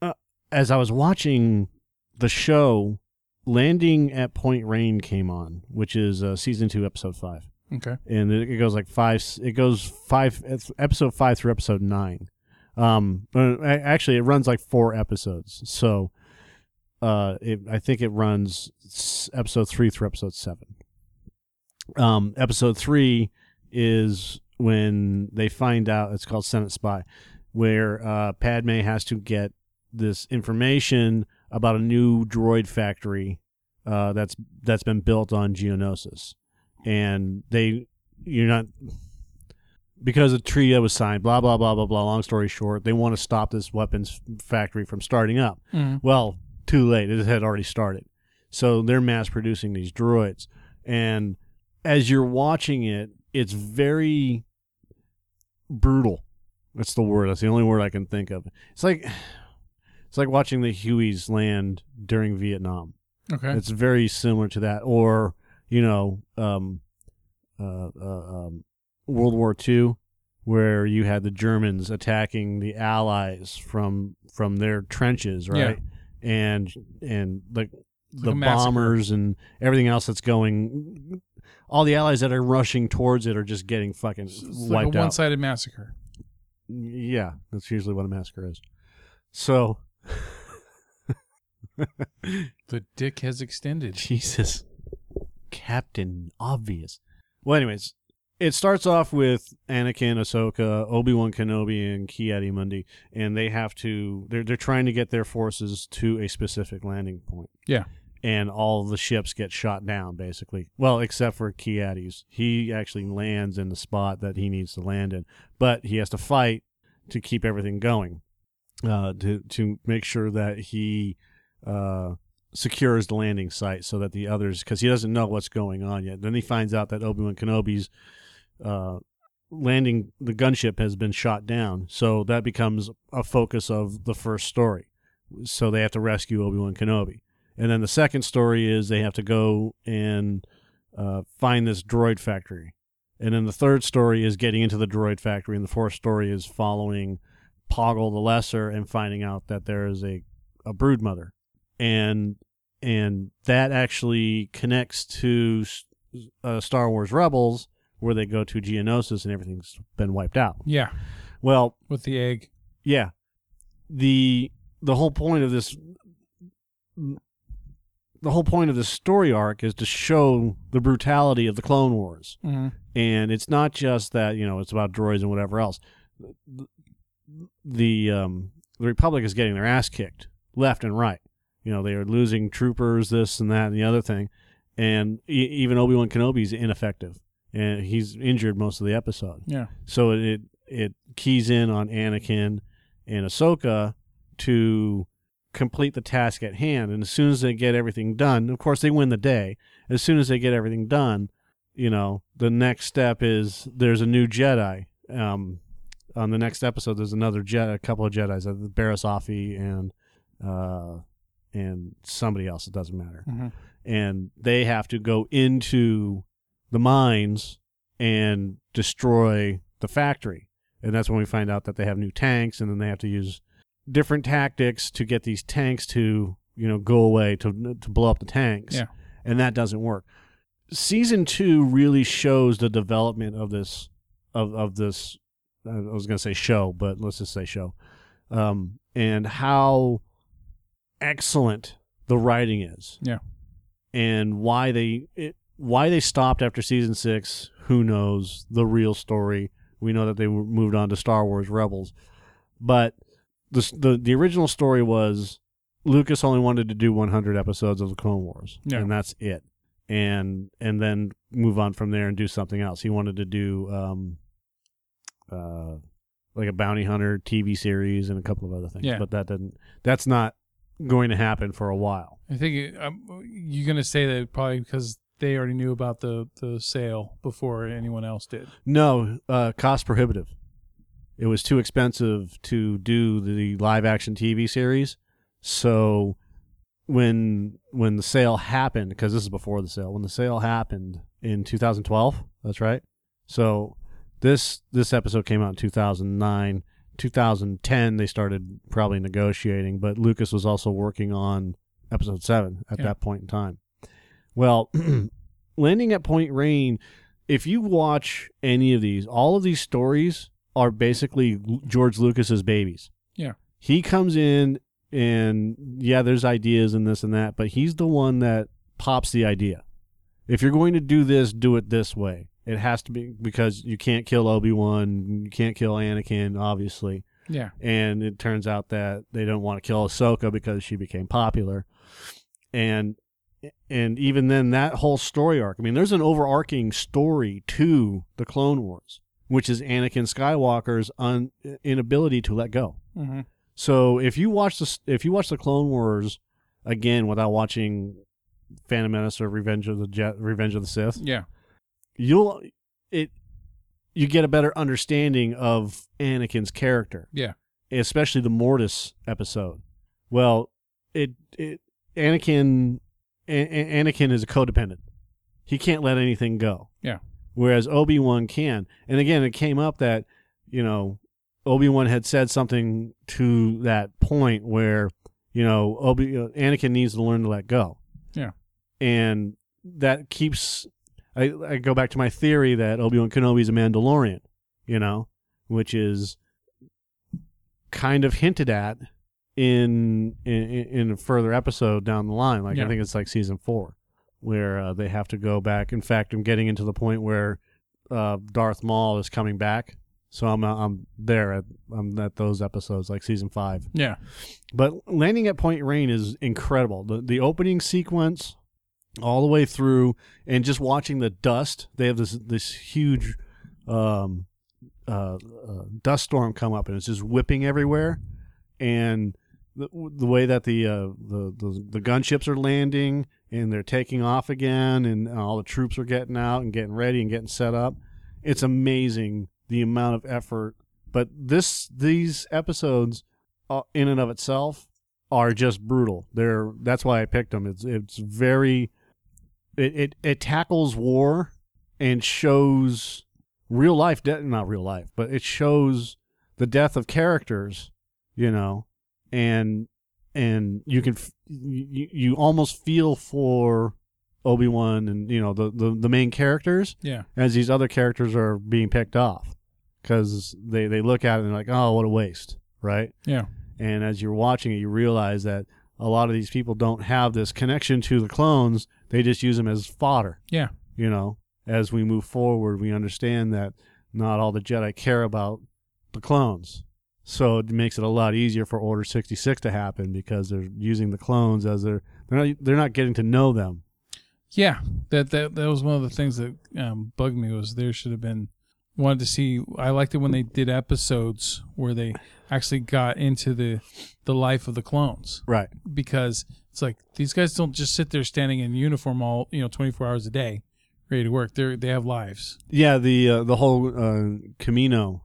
uh, as I was watching the show, landing at Point Rain came on, which is uh, season two, episode five Okay. and it, goes like five. It goes five. Episode five through episode nine. Um, uh, actually, it runs like four episodes. So, uh, it, I think it runs episode three through episode seven. Um, episode three is when they find out it's called Senate Spy, where uh, Padme has to get this information about a new droid factory uh, that's that's been built on Geonosis. And they you're not because a treaty was signed blah blah blah blah blah long story short they want to stop this weapons factory from starting up. Mm. well too late it had already started. So they're mass producing these droids. And as you're watching it it's very brutal. That's the word that's the only word i can think of. It's like it's like watching the hueys land during vietnam Okay. it's very similar to that, or you know, um, uh, uh, um, World War II, where you had the Germans attacking the Allies from from their trenches, right? Yeah. And and like like the a massacre. bombers and everything else that's going. All the allies that are rushing towards it are just getting fucking It's like wiped a out. one-sided massacre. Yeah, that's usually what a massacre is. So, The dick has extended. [LAUGHS] Jesus. Captain Obvious. Well, anyways, it starts off with Anakin, Ahsoka, Obi Wan Kenobi, and Ki Adi Mundi, and they have to. They're they're trying to get their forces to a specific landing point. Yeah. And all the ships get shot down, basically. Well, except for Kiadi's. He actually lands in the spot that he needs to land in, but he has to fight to keep everything going, uh, to to make sure that he uh, secures the landing site so that the others, because he doesn't know what's going on yet. Then he finds out that Obi Wan Kenobi's uh, landing the gunship has been shot down. So that becomes a focus of the first story. So they have to rescue Obi Wan Kenobi, and then the second story is they have to go and uh, find this droid factory, and then the third story is getting into the droid factory, and the fourth story is following Poggle the Lesser and finding out that there is a a brood mother, and and that actually connects to uh, Star Wars Rebels, where they go to Geonosis and everything's been wiped out. Yeah, Well, with the egg. yeah, the the whole point of this the whole point of this story arc is to show the brutality of the Clone Wars, Mm-hmm. and it's not just that you know it's about droids and whatever else. The um, the Republic is getting their ass kicked left and right. You know they are losing troopers, this and that and the other thing, and e- even Obi Wan Kenobi's ineffective, and he's injured most of the episode. Yeah. So it it keys in on Anakin and Ahsoka to complete the task at hand. And as soon as they get everything done, of course they win the day. As soon as they get everything done, you know, the next step is there's a new Jedi. Um, on the next episode, there's another Jedi, a couple of Jedi's, uh, Barris Offee and uh, and somebody else. It doesn't matter Mm-hmm. and they have to go into the mines and destroy the factory. And that's when we find out that they have new tanks, and then they have to use different tactics to get these tanks to, you know, go away to to blow up the tanks. Yeah. And that doesn't work. Season two really shows the development of this of of this. I was going to say show, but let's just say show, um, and how excellent the writing is Yeah. and why they it, why they stopped after season six. Who knows the real story? We know that they moved on to Star Wars Rebels, but the the the original story was Lucas only wanted to do 100 episodes of the Clone Wars, Yeah. and that's it. And and then move on from there and do something else. He wanted to do um, uh, like a bounty hunter TV series and a couple of other things, Yeah. but that doesn't. That's not going to happen for a while. I think it, um, you're gonna say that probably because they already knew about the the sale before anyone else did. No, uh, cost prohibitive. It was too expensive to do the live action TV series. So when when the sale happened, because this is before the sale, when the sale happened in 2012, that's right. So this this episode came out in 2009. 2010 they started probably negotiating, but Lucas was also working on episode 7 at Yeah. that point in time. Well, [CLEARS THROAT] landing at Point Rain if you watch any of these, all of these stories are basically George Lucas's babies. Yeah. He comes in and yeah, there's ideas and this and that, but he's the one that pops the idea. If you're going to do this, do it this way. It has to be because you can't kill Obi-Wan, you can't kill Anakin, obviously. Yeah. And it turns out that they don't want to kill Ahsoka because she became popular. And and even then that whole story arc. I mean, there's an overarching story to the Clone Wars, which is Anakin Skywalker's un- inability to let go. Mm-hmm. So if you watch the if you watch the Clone Wars again without watching Phantom Menace or Revenge of the Je- Revenge of the Sith, Yeah. You'll it you get a better understanding of Anakin's character Yeah. especially the Mortis episode. Well, it it Anakin A- A- Anakin is a codependent. He can't let anything go. Yeah. Whereas Obi Wan can. And again, it came up that you know Obi Wan had said something to that point where you know Obi uh, Anakin needs to learn to let go. Yeah. And that keeps. I, I go back to my theory that Obi Wan Kenobi is a Mandalorian. You know, which is kind of hinted at in in, in a further episode down the line. Like Yeah. I think it's like season four, where uh, they have to go back. In fact, I'm getting into the point where uh, Darth Maul is coming back. So I'm uh, I'm there at I'm at those episodes like season five. Yeah. But landing at Point Rain is incredible. The the opening sequence all the way through and just watching the dust. They have this this huge um uh, uh dust storm come up and it's just whipping everywhere and the, the way that the, uh, the the the gunships are landing and they're taking off again and all the troops are getting out and getting ready and getting set up. It's amazing the amount of effort. But this these episodes, uh, in and of itself, are just brutal. They're that's why I picked them. It's it's very, it it, it tackles war and shows real life, de- not real life, but it shows the death of characters, you know, and and you can f- you, you almost feel for Obi Wan and you know the, the the main characters Yeah. as these other characters are being picked off because they they look at it and they're like, oh, what a waste, right? Yeah. And as you're watching it, you realize that a lot of these people don't have this connection to the clones. They just use them as fodder. Yeah. You know, as we move forward, we understand that not all the Jedi care about the clones. So it makes it a lot easier for Order 66 to happen because they're using the clones as they're they're not they're not getting to know them. Yeah, that that that was one of the things that um, bugged me was there should have been wanted to see. I liked it when they did episodes where they actually got into the the life of the clones Right. because it's like these guys don't just sit there standing in uniform all you know twenty four hours a day, ready to work. They they have lives. Yeah, the uh, the whole uh, Kamino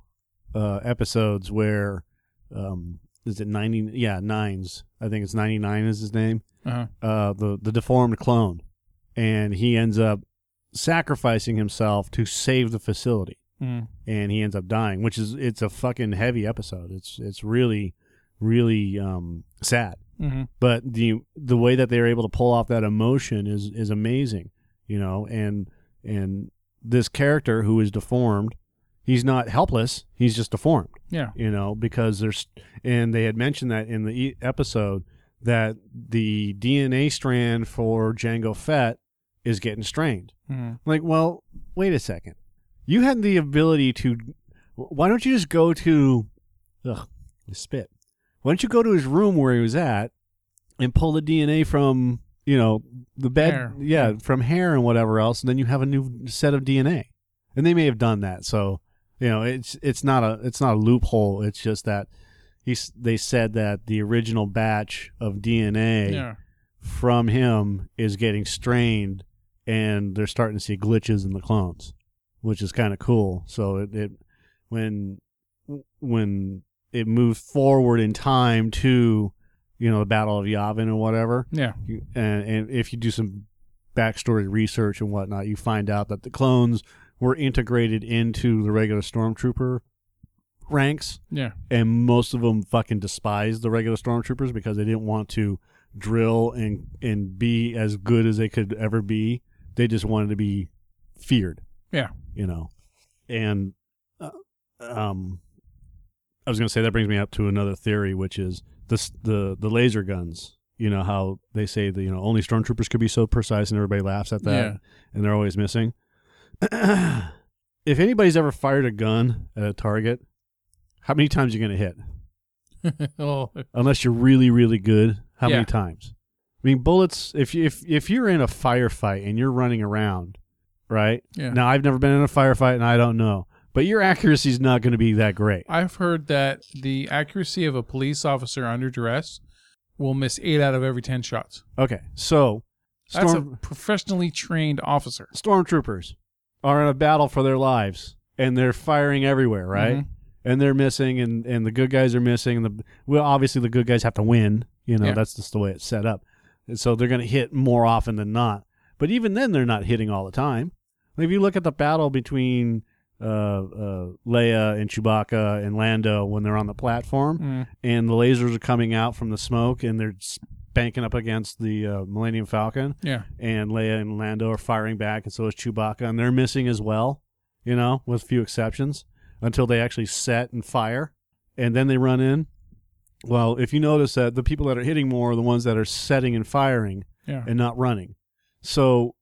uh, episodes where um, is it ninety? Yeah, nines. I think it's ninety nine is his name. Uh-huh. Uh, the the deformed clone, and he ends up sacrificing himself to save the facility, Mm. and he ends up dying. Which is it's a fucking heavy episode. It's it's really really um, sad hmm but the the way that they're able to pull off that emotion is is amazing you know and and this character who is deformed he's not helpless he's just deformed Yeah. you know because there's and they had mentioned that in the e- episode that the DNA strand for Jango Fett is getting strained hmm like well wait a second you had the ability to why don't you just go to ugh spit why don't you go to his room where he was at and pull the DNA from you know the bed Hair. yeah from hair and whatever else and then you have a new set of DNA and they may have done that so you know it's it's not a it's not a loophole it's just that he's they said that the original batch of DNA Yeah. from him is getting strained and they're starting to see glitches in the clones which is kind of cool so it, it when when it moves forward in time to you know the battle of yavin or whatever Yeah. you, and, and if you do some backstory research and whatnot you find out that the clones were integrated into the regular stormtrooper ranks Yeah. and most of them fucking despised the regular stormtroopers because they didn't want to drill and and be as good as they could ever be. They just wanted to be feared. Yeah. You know. And uh, um, I was gonna say that brings me up to another theory, which is this the the laser guns. You know how they say that you know only stormtroopers could be so precise, and everybody laughs at that, Yeah. and they're always missing. [CLEARS THROAT] if anybody's ever fired a gun at a target, how many times are you gonna hit? [LAUGHS] oh. unless you're really really good how Yeah. many times i mean bullets if you if if you're in a firefight and you're running around right Yeah. now i've never been in a firefight and i don't know but your accuracy is not going to be that great I've heard that the accuracy of a police officer under duress will miss eight out of every ten shots. okay so That's storm a professionally trained officer. stormtroopers are in a battle for their lives and they're firing everywhere right Mhm. and they're missing and and the good guys are missing and the well obviously the good guys have to win you know Yeah. that's just the way it's set up and so they're going to hit more often than not but even then they're not hitting all the time if you look at the battle between uh, uh, Leia and Chewbacca and Lando when they're on the platform Mm. and the lasers are coming out from the smoke and they're banking up against the uh, Millennium Falcon Yeah. and Leia and Lando are firing back, and so is Chewbacca, and they're missing as well, you know, with few exceptions, until they actually set and fire, and then they run in. Well, if you notice that the people that are hitting more are the ones that are setting and firing Yeah. and not running. So,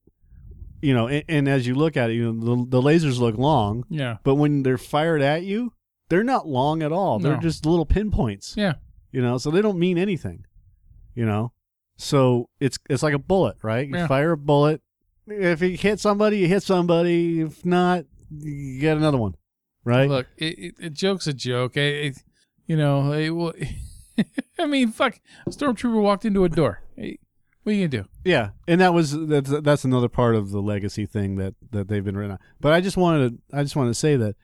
you know, and, and as you look at it, you know, the, the lasers look long, Yeah. but when they're fired at you, they're not long at all. They're No. just little pinpoints Yeah. you know so they don't mean anything you know so it's it's like a bullet right you Yeah. fire a bullet if you hit somebody you hit somebody if not you get another one right Look, it, it, it joke's a joke. It, you know, it, will [LAUGHS] I mean, fuck. Stormtrooper walked into a door. What are you gonna do? yeah and that was that's that's another part of the legacy thing that that they've been written on but i just wanted to i just wanted to say that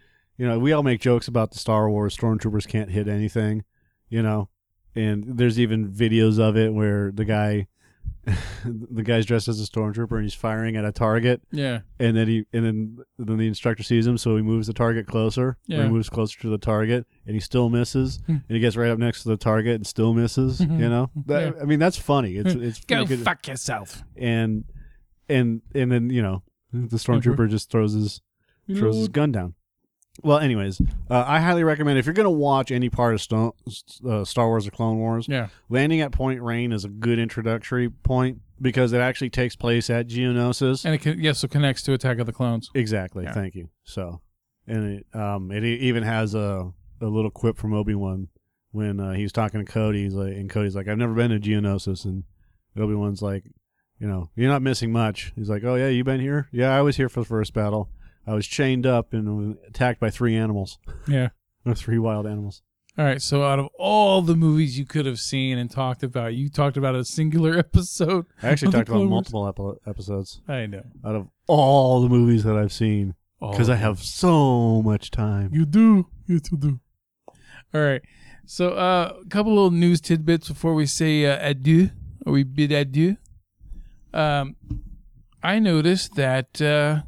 you know, we all make jokes about the Star Wars stormtroopers can't hit anything, you know, and there's even videos of it where the guy, [LAUGHS] the guy's dressed as a stormtrooper and he's firing at a target, Yeah. and then he and then then the instructor sees him, so he moves the target closer. Yeah. he moves closer to the target, and he still misses. Hmm. and he gets right up next to the target and still misses. [LAUGHS] You know, that, I mean that's funny. It's it's Go good. fuck yourself. and and and then you know the stormtrooper just throws his throws his gun down. Well, anyways, uh, I highly recommend if you're going to watch any part of Sto- uh, Star Wars or Clone Wars, Yeah. landing at Point Rain is a good introductory point because it actually takes place at Geonosis. And it can, yes, so connects to Attack of the Clones. Exactly. Yeah. Thank you. So, and it um it even has a a little quip from Obi Wan when uh, he's talking to Cody. He's like, and Cody's like, "I've never been to Geonosis," and Obi Wan's like, "You know, you're not missing much." He's like, "Oh yeah, you've been here? Yeah, I was here for the first battle. I was chained up and attacked by three animals, Yeah. [LAUGHS] three wild animals." All right. So out of all the movies you could have seen and talked about, you talked about a singular [LAUGHS] episode. I actually talked about multiple epi- episodes I know. out of all the movies that I've seen because I have so much time. You do. You do. All right. So uh, a couple little news tidbits before we say uh, adieu, or we bid adieu. Um, I noticed that uh,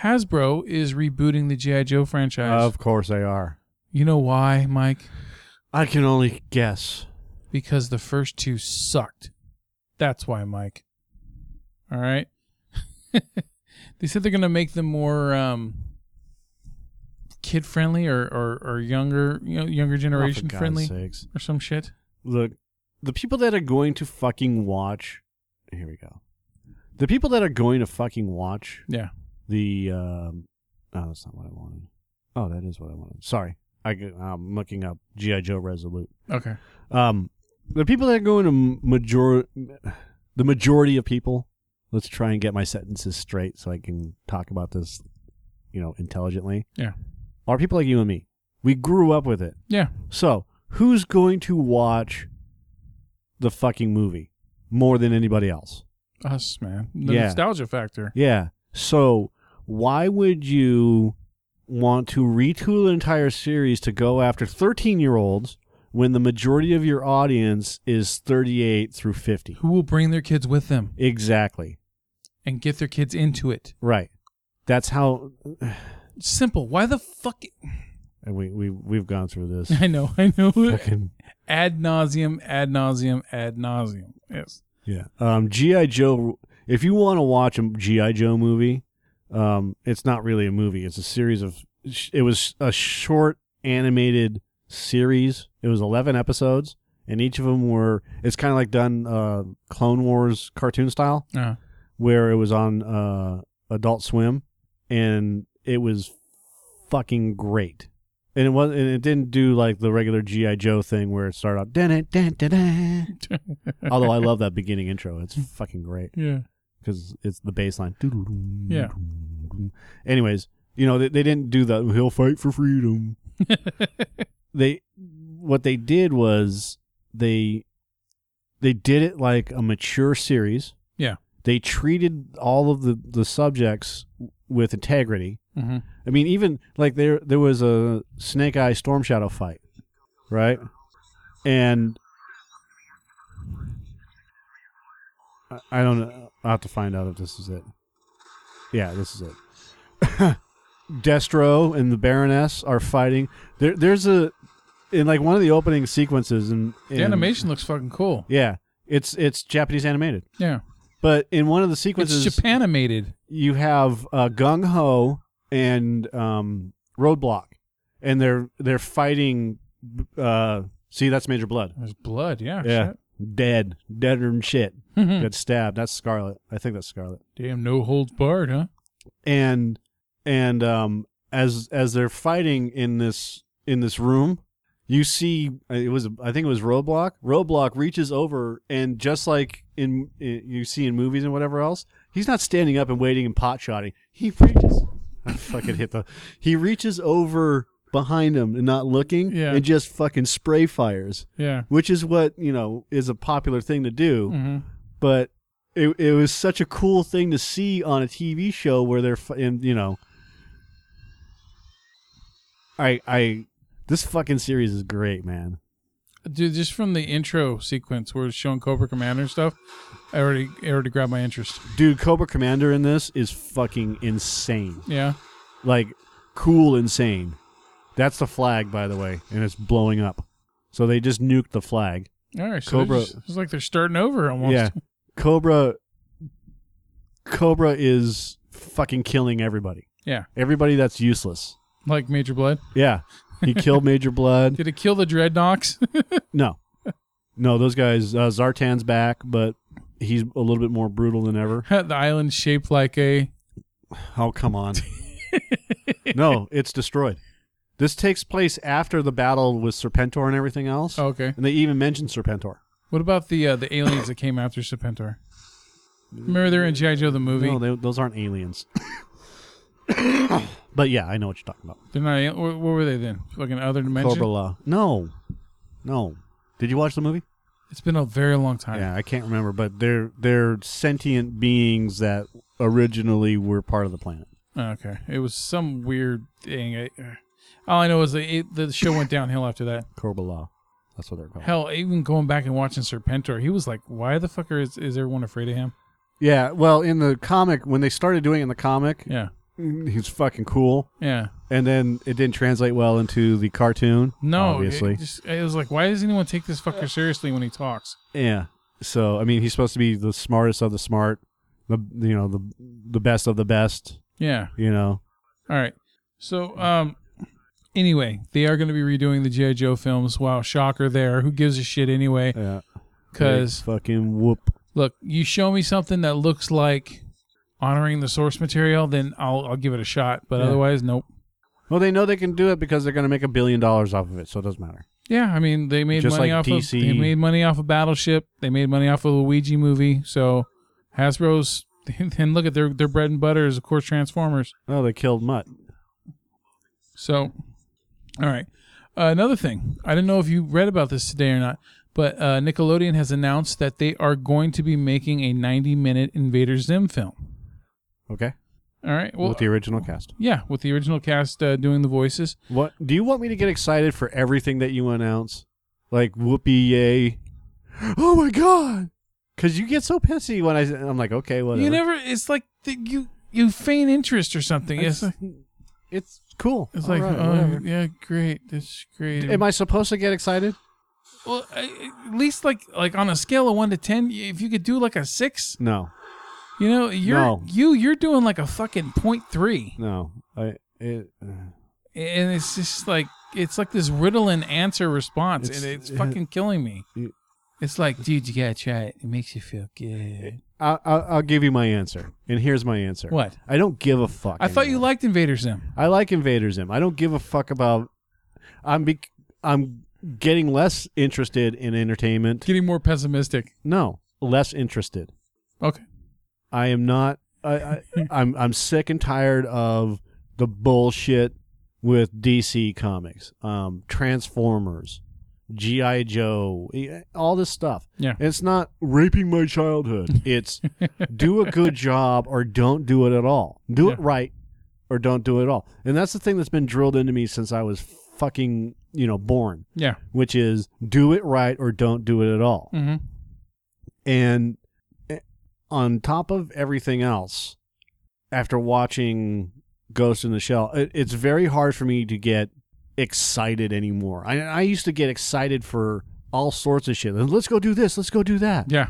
Hasbro is rebooting the GI Joe franchise. Of course they are. you know why, Mike? I can only guess. Because the first two sucked. That's why, Mike. All right. [LAUGHS] they said they're gonna make them more um, kid friendly or, or, or younger, you know, younger Oh, generation God's friendly sakes. or some shit. Look, the people that are going to fucking watch. Here we go. The people that are going to fucking watch Yeah. The. Um, oh, that's not what I wanted. Oh, that is what I wanted. Sorry, I, am looking up GI Joe Resolute. Okay. Um, the people that are going to major, the majority of people. Let's try and get my sentences straight so I can talk about this, you know, intelligently. Yeah. Are people like you and me? We grew up with it. Yeah. So, who's going to watch the fucking movie more than anybody else? Us, man. The Yeah. nostalgia factor. Yeah. So, why would you want to retool an entire series to go after 13 year olds when the majority of your audience is 38 through 50? Who will bring their kids with them Exactly. and get their kids into it? Right. That's how [SIGHS] Simple. Why the fuck? and we we we've gone through this. [LAUGHS] I know. I know. Fucking ad nauseum. Ad nauseum. Ad nauseum. Yes. Yeah. Um, GI Joe. If you want to watch a GI Joe movie, um, it's not really a movie. It's a series of. It was a short animated series. It was eleven episodes, and each of them were. It's kind of like done uh, Clone Wars cartoon style, Uh, where it was on uh, Adult Swim, and it was fucking great. And it was, and it didn't do like the regular GI Joe thing where it started out. [LAUGHS] Although I love that beginning intro, it's fucking great yeah. Because it's the bass line. Yeah. Anyways, you know they, they didn't do that. He'll fight for freedom. [LAUGHS] they what they did was they they did it like a mature series. Yeah. They treated all of the the subjects with integrity. hmm I mean, even like there there was a Snake Eye Storm Shadow fight, right? And I- I don't know. I'll have to find out if this is it. Yeah, this is it. [LAUGHS] Destro and the Baroness are fighting. There, there's a in like one of the opening sequences, and The animation looks fucking cool. Yeah, it's it's Japanese animated, Yeah. but in one of the sequences, It's sequences, Japanimated. you have uh, Gung Ho and um, Roadblock, and they're they're fighting. Uh, see, that's Major Blood. There's blood. Yeah. Yeah, dead, deader than shit. Got stabbed. That's Scarlet. I think that's Scarlet. Damn, no holds barred, huh? And and um, as as they're fighting in this in this room, you see uh, it was I think it was Roadblock. Roadblock reaches over and just like in, in you see in movies and whatever else, he's not standing up and waiting and pot shotting. He reaches. [LAUGHS] I fucking hit the. He reaches over behind him and not looking, Yeah. and just fucking spray fires, Yeah. which is what you know is a popular thing to do. hmm But it it was such a cool thing to see on a TV show where they're and you know I I this fucking series is great, man. Dude, just from the intro sequence where it's showing Cobra Commander and stuff, I already it already grabbed my interest. Dude, Cobra Commander in this is fucking insane. Yeah. Like cool insane. That's the flag, by the way, and it's blowing up. So they just nuked the flag. All right. So Cobra- Cobra. It's like they're starting over almost. Yeah. [LAUGHS] Cobra Cobra is fucking killing everybody. Yeah. Everybody that's useless. Like Major Blood. Yeah. He [LAUGHS] killed Major Blood. Did it kill the Dreadnoks? [LAUGHS] No. No, those guys uh, Zartan's back, but he's a little bit more brutal than ever. the island shaped like a. Oh, come on. no, it's destroyed. This takes place after the battle with Serpentor and everything else. Oh, okay. And they even mentioned Serpentor. What about the uh, the aliens that came after Serpentor? Remember they're in G.I. Joe the movie? No, they, those aren't aliens. [COUGHS] but yeah, I know what you're talking about. They're not. al- What, what were they then? Fucking other dimension. Cobra-La. No. No. Did you watch the movie? It's been a very long time. Yeah, I can't remember, but they're they're sentient beings that originally were part of the planet. Oh, Okay, it was some weird thing. I, uh, all I know is that it, the show went downhill after that. [LAUGHS] Cobra-La. That's what they're called. Hell, even going back and watching Serpentor, he was like, "Why the fuck is, is everyone afraid of him?" Yeah, well, in the comic, when they started doing it in the comic, Yeah, he's fucking cool. yeah. And then it didn't translate well into the cartoon. No, obviously. It, just, it was like, why does anyone take this fucker seriously when he talks? yeah. So I mean, he's supposed to be the smartest of the smart, the you know the the best of the best. Yeah. You know. All right. So, um, anyway, they are going to be redoing the GI Joe films. Wow, shocker! There, who gives a shit anyway? Yeah. Because fucking whoop. look, you show me something that looks like honoring the source material, then I'll I'll give it a shot. But Yeah. otherwise, nope. Well, they know they can do it because they're going to make a billion dollars off of it, so it doesn't matter. Yeah, I mean they made Just money like off of they made money off of Battleship. They made money off of the Ouija movie. So Hasbro's [LAUGHS] and look at their their bread and butter is of course Transformers. Oh, they killed Mutt. So, all right. Uh, another thing, I don't know if you read about this today or not, but uh, Nickelodeon has announced that they are going to be making a 90 minute Invader Zim film. Okay. All right. Well, with the original cast. yeah, with the original cast uh, doing the voices. What do you want me to get excited for everything that you announce? Like whoopee yay! [GASPS] Oh my god! Because you get so pissy when I I'm like okay whatever. You never. It's like the, you you feign interest or something. It's, It's, it's cool. it's All like, right, oh, whatever. yeah, great. That's great. Am I supposed to get excited? well, I- at least like like on a scale of one to ten, if you could do like a six, No, you know, you're No. you you're doing like a fucking point three. no. I it, uh, and it's just like it's like this riddle and answer response, It's- and it's it- fucking killing me. You- It's like, dude, you gotta try it. It makes you feel good. I, I'll, I'll give you my answer, and here's my answer. What? I don't give a fuck. I thought you anymore. liked Invader Zim. I like Invader Zim. I don't give a fuck about. I'm be, I'm getting less interested in entertainment. Getting more pessimistic. No, less interested. Okay. I am not. I, I [LAUGHS] I'm I'm sick and tired of the bullshit with DC Comics, um, Transformers, GI Joe, all this stuff. Yeah. it's not raping my childhood. [LAUGHS] It's do a good job or don't do it at all. Do it right or don't do it at all. And that's the thing that's been drilled into me since I was fucking you know born, Yeah. which is do it right or don't do it at all Mm-hmm. and eh, on top of everything else after watching ghost in the shell it, it's very hard for me to get excited anymore. I, I used to get excited for all sorts of shit. Let's go do this. Let's go do that. Yeah.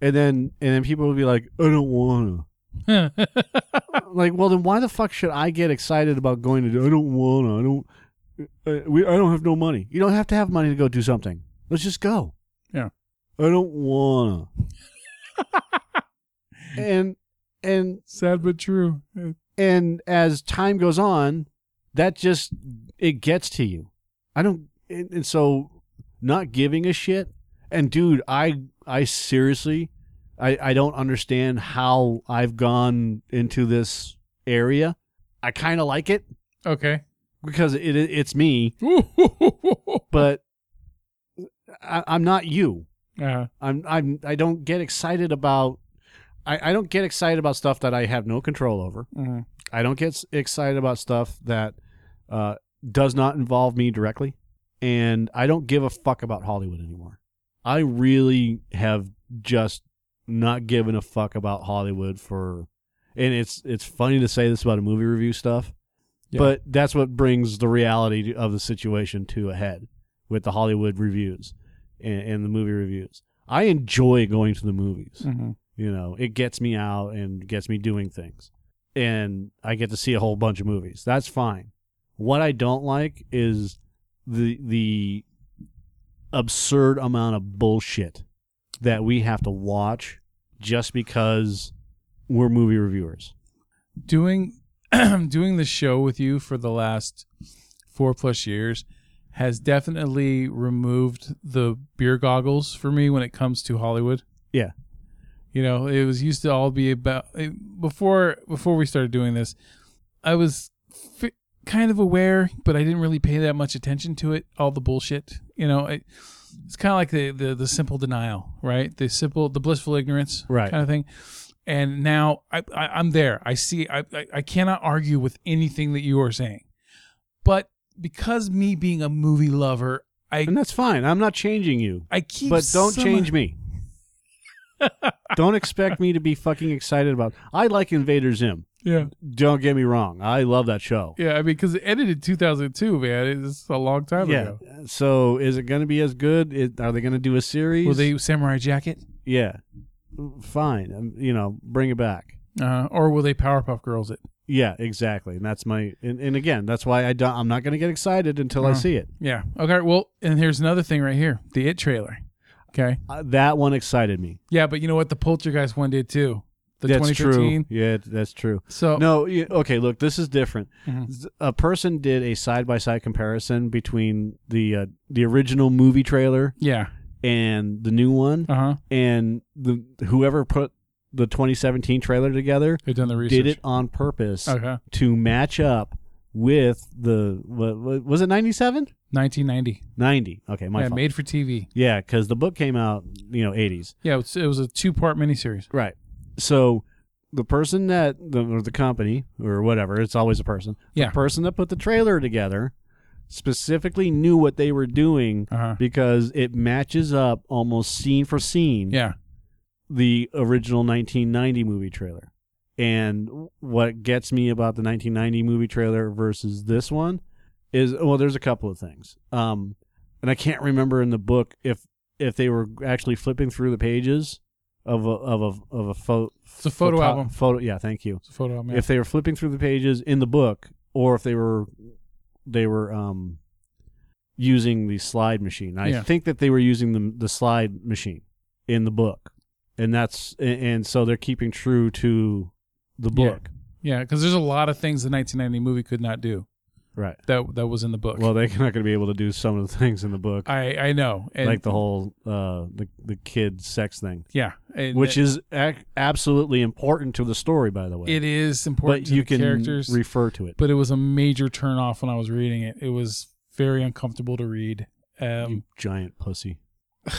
and then and then people would be like i don't want to [LAUGHS] like well then why the fuck should i get excited about going to do i don't want to i don't uh, we, i don't have no money. You don't have to have money to go do something. Let's just go. Yeah. i don't want to [LAUGHS] and and Sad but true. and as time goes on that just it gets to you i don't and, and so not giving a shit and dude i i seriously i i don't understand how i've gone into this area i kind of like it Okay. because it, it it's me [LAUGHS] but I, i'm not you uh, i'm i'm i don't get excited about I, I don't get excited about stuff that I have no control over. mhm. I don't get s- excited about stuff that uh, does not involve me directly, and I don't give a fuck about Hollywood anymore. I really have just not given a fuck about Hollywood for, and it's it's funny to say this about a movie review stuff, Yeah. but that's what brings the reality of the situation to a head with the Hollywood reviews and, and the movie reviews. I enjoy going to the movies. Mhm. You know, it gets me out and gets me doing things. And I get to see a whole bunch of movies. That's fine. What I don't like is the the absurd amount of bullshit that we have to watch just because we're movie reviewers. doing [CLEARS THROAT] doing the show with you for the last four plus years has definitely removed the beer goggles for me when it comes to Hollywood. Yeah. You know, it was used to all be about before before we started doing this. I was kind of aware, but I didn't really pay that much attention to it. All the bullshit, you know. It, it's kind of like the, the the simple denial, right? The simple, the blissful ignorance, Right. kind of thing. And now I, I I'm there. I see. I, I I cannot argue with anything that you are saying, but because me being a movie lover, I And that's fine. I'm not changing you. I keep. But don't some- change me. [LAUGHS] don't expect me to be fucking excited about. I like Invader Zim. Yeah, Don't get me wrong. I love that show. yeah. I mean, because it ended in 2002, man. It's a long time Yeah. ago. So is it going to be as good? It, are they going to do a series? Will they Samurai Jacket? Yeah. Fine. Um, you know, bring it back. Uh, or will they Powerpuff Girls it? Yeah, exactly. And that's my and, and again, that's why I don't I'm not going to get excited until I Uh-huh. see it. Yeah. Okay. Well, and here's another thing right here: the It trailer. Okay. Uh, that one excited me. Yeah, but you know what? The Poltergeist one did too. The that's 2015. true. Yeah, that's true. So No, you, okay, look, this is different. Mhm. Z- A person did a side-by-side comparison between the uh, the original movie trailer yeah. and the new one Uh huh. and the whoever put the 2017 trailer together They've done the research. did it on purpose Okay. to match up with the what, what was it 97 1990. 90 okay my yeah, fault made for TV. yeah because the book came out you know 80s Yeah, it was, it was a two part miniseries. right so the person that the, or the company or whatever it's always a person Yeah. the person that put the trailer together specifically knew what they were doing Uh huh. because it matches up almost scene for scene Yeah. the original 1990 movie trailer. And what gets me about the 1990 movie trailer versus this one is well, there's a couple of things. Um, and I can't remember in the book if if they were actually flipping through the pages of a of a of a photo. It's a photo album. Photo, yeah, thank you. It's a photo album. yeah. If they were flipping through the pages in the book, or if they were they were um using the slide machine. I Yeah. think that they were using the the slide machine in the book, and that's and, and so they're keeping true to the book. yeah, because there's a lot of things the 1990 movie could not do Right. that that was in the book. Well, they're not going to be able to do some of the [LAUGHS] things in the book, I I know. And like the whole uh the the kid sex thing, yeah, and which it- is ac- absolutely important to the story, by the way. it is important but to you the can characters. refer to it. but it was a major turn off when I was reading it. It was very uncomfortable to read. Um, you giant pussy. [SIGHS]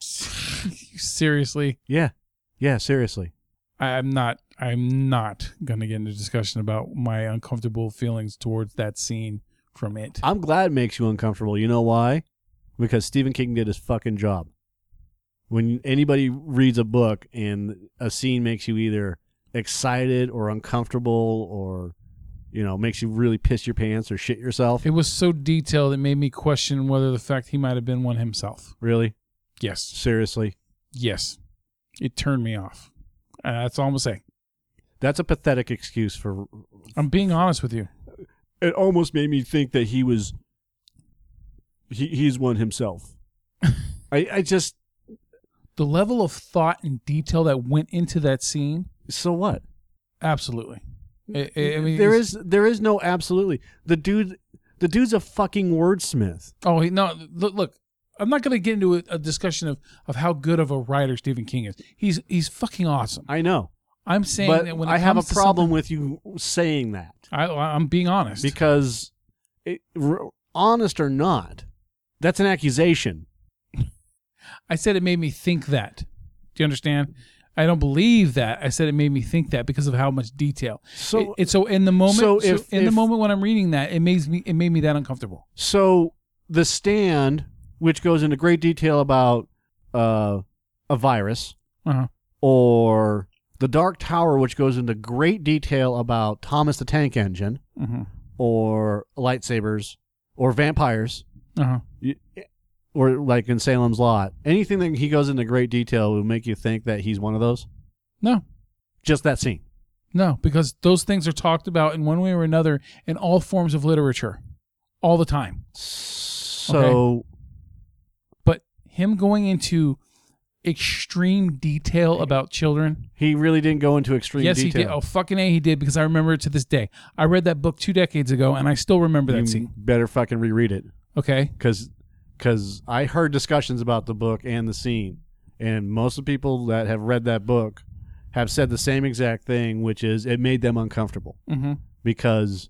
seriously, Yeah. Yeah. Seriously. I'm not. I'm not going to get into discussion about my uncomfortable feelings towards that scene from it. I'm glad it makes you uncomfortable. You know why? Because Stephen King did his fucking job. When anybody reads a book and a scene makes you either excited or uncomfortable or you know makes you really piss your pants or shit yourself, It was so detailed it made me question whether the fact he might have been one himself. really, Yes, seriously, yes, it turned me off. Uh, that's all I'm gonna say. That's a pathetic excuse for. I'm being honest with you. It almost made me think that he was. He he's one himself. [LAUGHS] I I just The level of thought and detail that went into that scene, so what? absolutely. I- I- I mean, there it's- is there is no absolutely the dude the dude's a fucking wordsmith. Oh he- no! Look, look. I'm not going to get into a, a discussion of, of how good of a writer Stephen King is. He's he's fucking awesome. I know, I'm saying but that when I have a problem with you saying that I, I'm being honest. because, it, r- honest or not, that's an accusation. [LAUGHS] I said it made me think that. Do you understand? I don't believe that. I said it made me think that because of how much detail. So it, it- so in the moment, so so if- in the moment when I'm reading that, it makes me it made me that uncomfortable. So the stand, which goes into great detail about uh, a virus, Uh-huh. or the Dark Tower, which goes into great detail about Thomas the Tank Engine, Uh-huh. or lightsabers, or vampires, Uh-huh. or like in Salem's Lot. Anything that he goes into great detail will make you think that he's one of those. No. Just that scene. No, because those things are talked about in one way or another in all forms of literature all the time. So But him going into extreme detail about children, he really didn't go into extreme yes, detail. he did. Oh, fucking A, he did because I remember it to this day. I read that book two decades ago and I still remember that you scene. better fucking reread it. Okay. because because I heard discussions about the book and the scene, and most of the people that have read that book have said the same exact thing, which is it made them uncomfortable Mm-hmm. because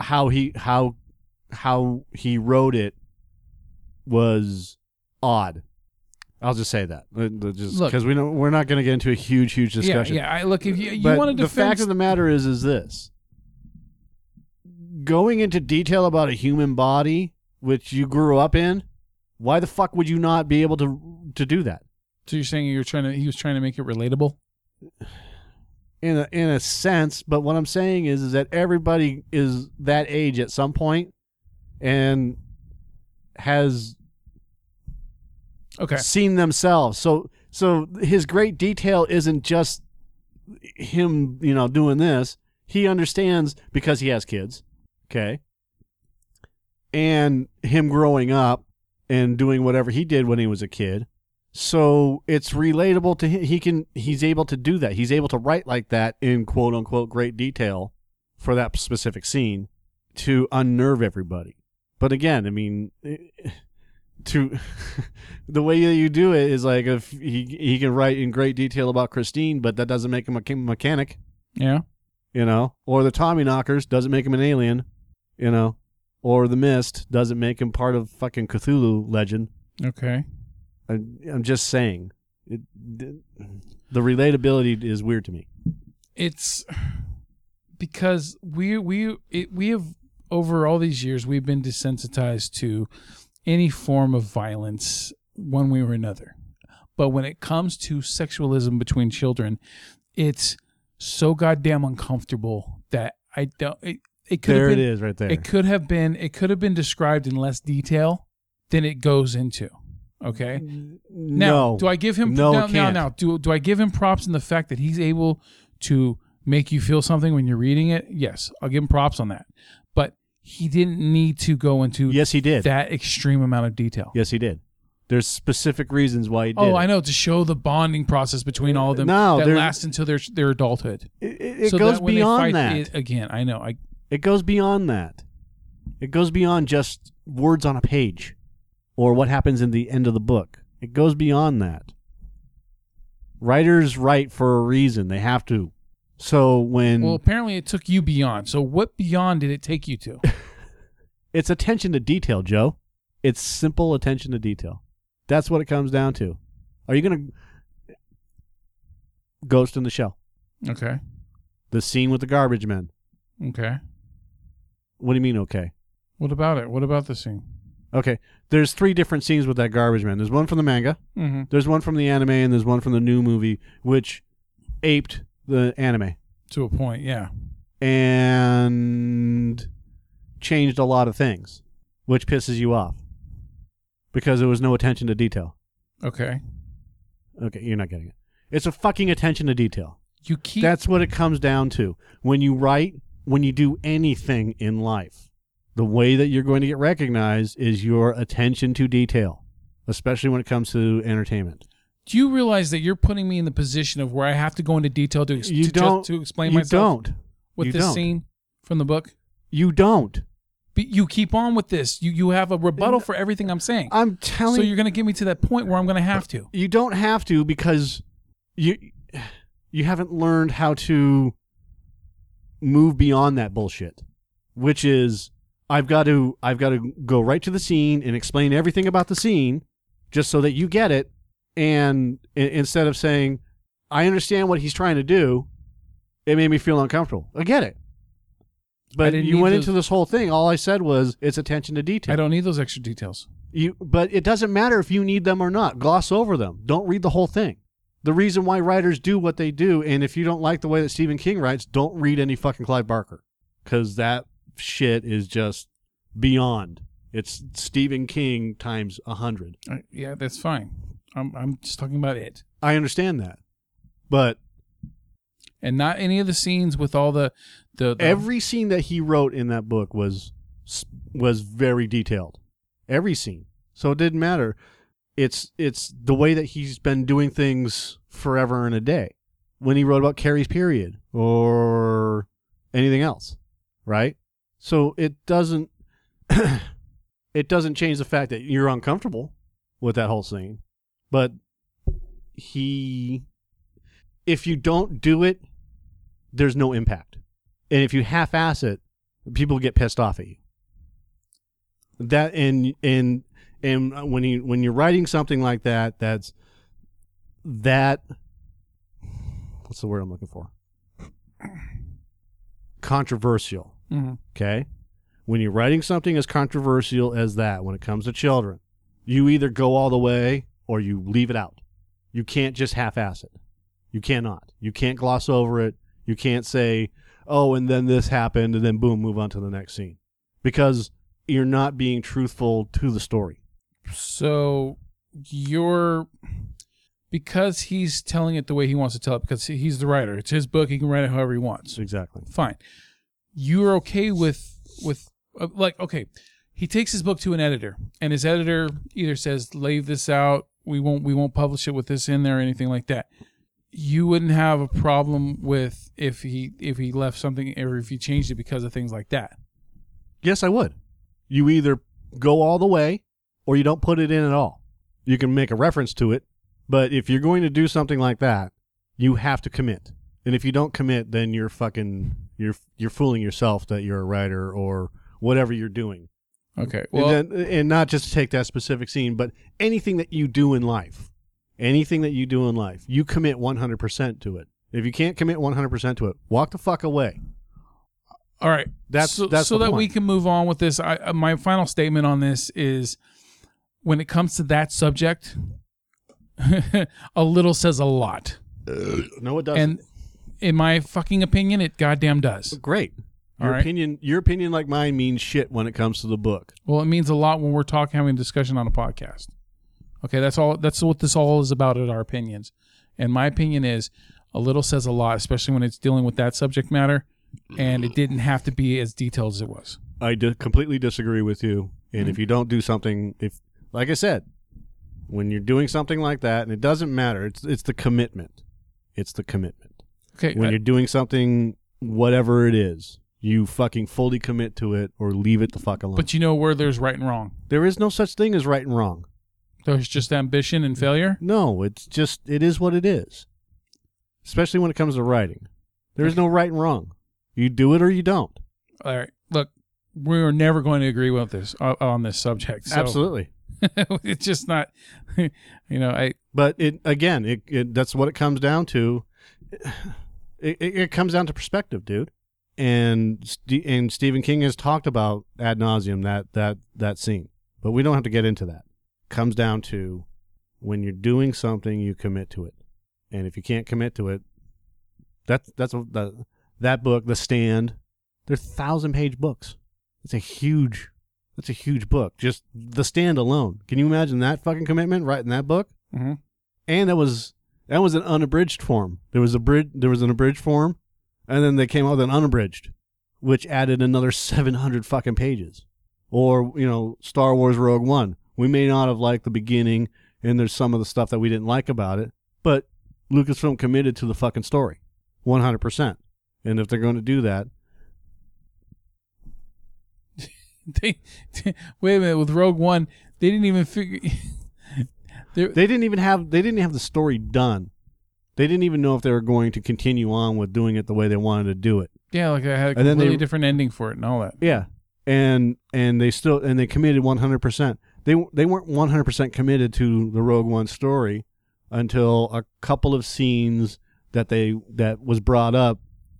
how he how how he wrote it was odd. I'll just say that, just because we don't, we're not going to get into a huge, huge Yeah, discussion. yeah. I look if you, you but want to the defend fact of the matter is, is this: going into detail about a human body which you grew up in. Why the fuck would you not be able to to do that? So you're saying you're trying to he was trying to make it relatable? In a, in a sense, but what I'm saying is, is that everybody is that age at some point, and has Okay. seen themselves. So so his great detail isn't just him, you know, doing this. He understands because he has kids. Okay. And him growing up and doing whatever he did when he was a kid. So it's relatable to him. He can he's able to do that. He's able to write like that in quote unquote great detail for that specific scene to unnerve everybody. But again, I mean, eh, to [LAUGHS] the way that you do it is like if he he can write in great detail about Christine, but that doesn't make him a mechanic, Yeah. you know, or the Tommyknockers doesn't make him an alien, you know, or the Mist doesn't make him part of fucking Cthulhu legend. Okay. I, I'm just saying, it, the relatability is weird to me. it's [SIGHS] because we we it, we have over all these years we've been desensitized to any form of violence one way or another but when it comes to sexualism between children it's so goddamn uncomfortable that i don't it, it could There have been, is, right there. it could have been it could have been described in less detail than it goes into okay now, no, do I give him No, now, now, can't. now, do do I give him props in the fact that he's able to make you feel something when you're reading it? Yes, I'll give him props on that. He didn't need to go into Yes, he did. that extreme amount of detail. yes, he did. There's specific reasons why he oh, did. Oh, it. I know to show the bonding process between all of them No, that lasts until their their adulthood. It, it, it So goes that when they beyond fight that. it- again, I know. I It goes beyond that. It goes beyond just words on a page or what happens in the end of the book. It goes beyond that. Writers write for a reason. They have to. So when well, apparently it took you beyond. So what beyond did it take you to? [LAUGHS] it's attention to detail, Joe, it's simple attention to detail. That's what it comes down to. Are you going to Ghost in the Shell? okay, The scene with the garbage men. okay. What do you mean okay? What about it? What about the scene? Okay. There's three different scenes with that garbage man. There's one from the manga. Mm-hmm. There's one from the anime and there's one from the new movie, which aped the anime To a point, yeah. and changed a lot of things, which pisses you off because there was no attention to detail. Okay. Okay, you're not getting it. It's a fucking attention to detail. You keep That's what it comes down to. When you write, when you do anything in life, the way that you're going to get recognized is your attention to detail, especially when it comes to entertainment. Do you realize that you're putting me in the position of where I have to go into detail to, ex- You to, don't just, to explain you myself don't. with you this don't. scene from the book? You don't. But you keep on with this. You you have a rebuttal for everything I'm saying. I'm telling so you're going to get me to that point where I'm going to have to. you don't have to because you you haven't learned how to move beyond that bullshit which is i've got to i've got to go right to the scene and explain everything about the scene just so that you get it and i- instead of saying I understand what he's trying to do. It made me feel uncomfortable. I get it. But you went those- into this whole thing. All I said was it's attention to detail. I don't need those extra details. You, but it doesn't matter if you need them or not. Gloss over them. Don't read the whole thing. The reason why writers do what they do, and if you don't like the way that Stephen King writes, don't read any fucking Clive Barker, because that shit is just beyond. It's Stephen King times a hundred. Uh, yeah, that's fine. I'm I'm just talking about it, I understand that, but and not any of the scenes with all the the, the every scene that he wrote in that book was was very detailed. Every scene. So it didn't matter. It's it's the way that he's been doing things forever and a day. When he wrote about carrie's period or anything else right? So it doesn't [CLEARS THROAT] it doesn't change the fact that you're uncomfortable with that whole scene but he if you don't do it there's no impact and if you half-ass it, people get pissed off at you. That and and and when you when you're writing something like that, that's that. What's the word I'm looking for? Controversial. Mhm. Okay, when you're writing something as controversial as that, when it comes to children, you either go all the way or you leave it out. You can't just half-ass it. You cannot. You can't gloss over it. You can't say, oh, and then this happened, and then boom, move on to the next scene. Because you're not being truthful to the story. So you're because he's telling it the way he wants to tell it because he's the writer. It's his book. He can write it however he wants. Exactly. Fine. You're okay with with uh, like okay. He takes his book to an editor, and his editor either says, "Leave this out. We won't. We won't publish it with this in there, or anything like that." You wouldn't have a problem with if he if he left something or if he changed it because of things like that. Yes, I would. You either go all the way or you don't put it in at all. You can make a reference to it, but if you're going to do something like that, you have to commit. And if you don't commit, then you're fucking you're you're fooling yourself that you're a writer or whatever you're doing. Okay. Well, and, then, and not just to take that specific scene, but anything that you do in life, anything that you do in life, you commit 100% to it. If you can't commit 100% to it, walk the fuck away. All right. That's- so, that's so that we can move on with this. I, uh, my final statement on this is when it comes to that subject, [LAUGHS] a little says a lot. No, it doesn't. And in my fucking opinion, it goddamn does. great. Your right. opinion, your opinion, like mine, means shit when it comes to the book. Well, it means a lot when we're talking, having a discussion on a podcast. Okay, that's all. That's what this all is about. At our opinions, and my opinion is a little says a lot, especially when it's dealing with that subject matter, and it didn't have to be as detailed as it was. I di- completely disagree with you. And Mm-hmm. if you don't do something, if like I said, when you're doing something like that, and it doesn't matter, it's it's the commitment. It's the commitment. Okay, When uh, you're doing something, whatever it is, you fucking fully commit to it or leave it the fuck alone. but you know where there's right and wrong. there is no such thing as right and wrong. There's just ambition and failure. No, it's just it is what it is. Especially when it comes to writing. There is no right and wrong. You do it or you don't. All right, look, we are never going to agree with this uh, on this subject. So Absolutely. [LAUGHS] it's just not. [LAUGHS] You know, I But it again, it, it that's what it comes down to. It, it, it comes down to perspective, dude. And and Stephen King has talked about ad nauseum that that that scene, but we don't have to get into that. Comes down to when you're doing something, you commit to it, and if you can't commit to it, that's that's what that that book, The Stand. They're thousand page books. It's a huge. That's a huge book. Just The Stand alone. Can you imagine that fucking commitment writing that book? Mhm. and that was that was an unabridged form. There was a bridge. There was an abridged form, and then they came out with an unabridged, which added another seven hundred fucking pages. Or you know, Star Wars Rogue One. We may not have liked the beginning, and there's some of the stuff that we didn't like about it, but Lucasfilm committed to the fucking story, one hundred percent. And if they're going to do that, [LAUGHS] they, wait a minute with Rogue One, they didn't even figure. [LAUGHS] They didn't even have they didn't have the story done. They didn't even know if they were going to continue on with doing it the way they wanted to do it. yeah, like I had a And then completely they- different ending for it and all that. Yeah, and and they still and they committed one hundred percent. They they weren't one hundred percent committed to the Rogue One story until a couple of scenes that they that was brought up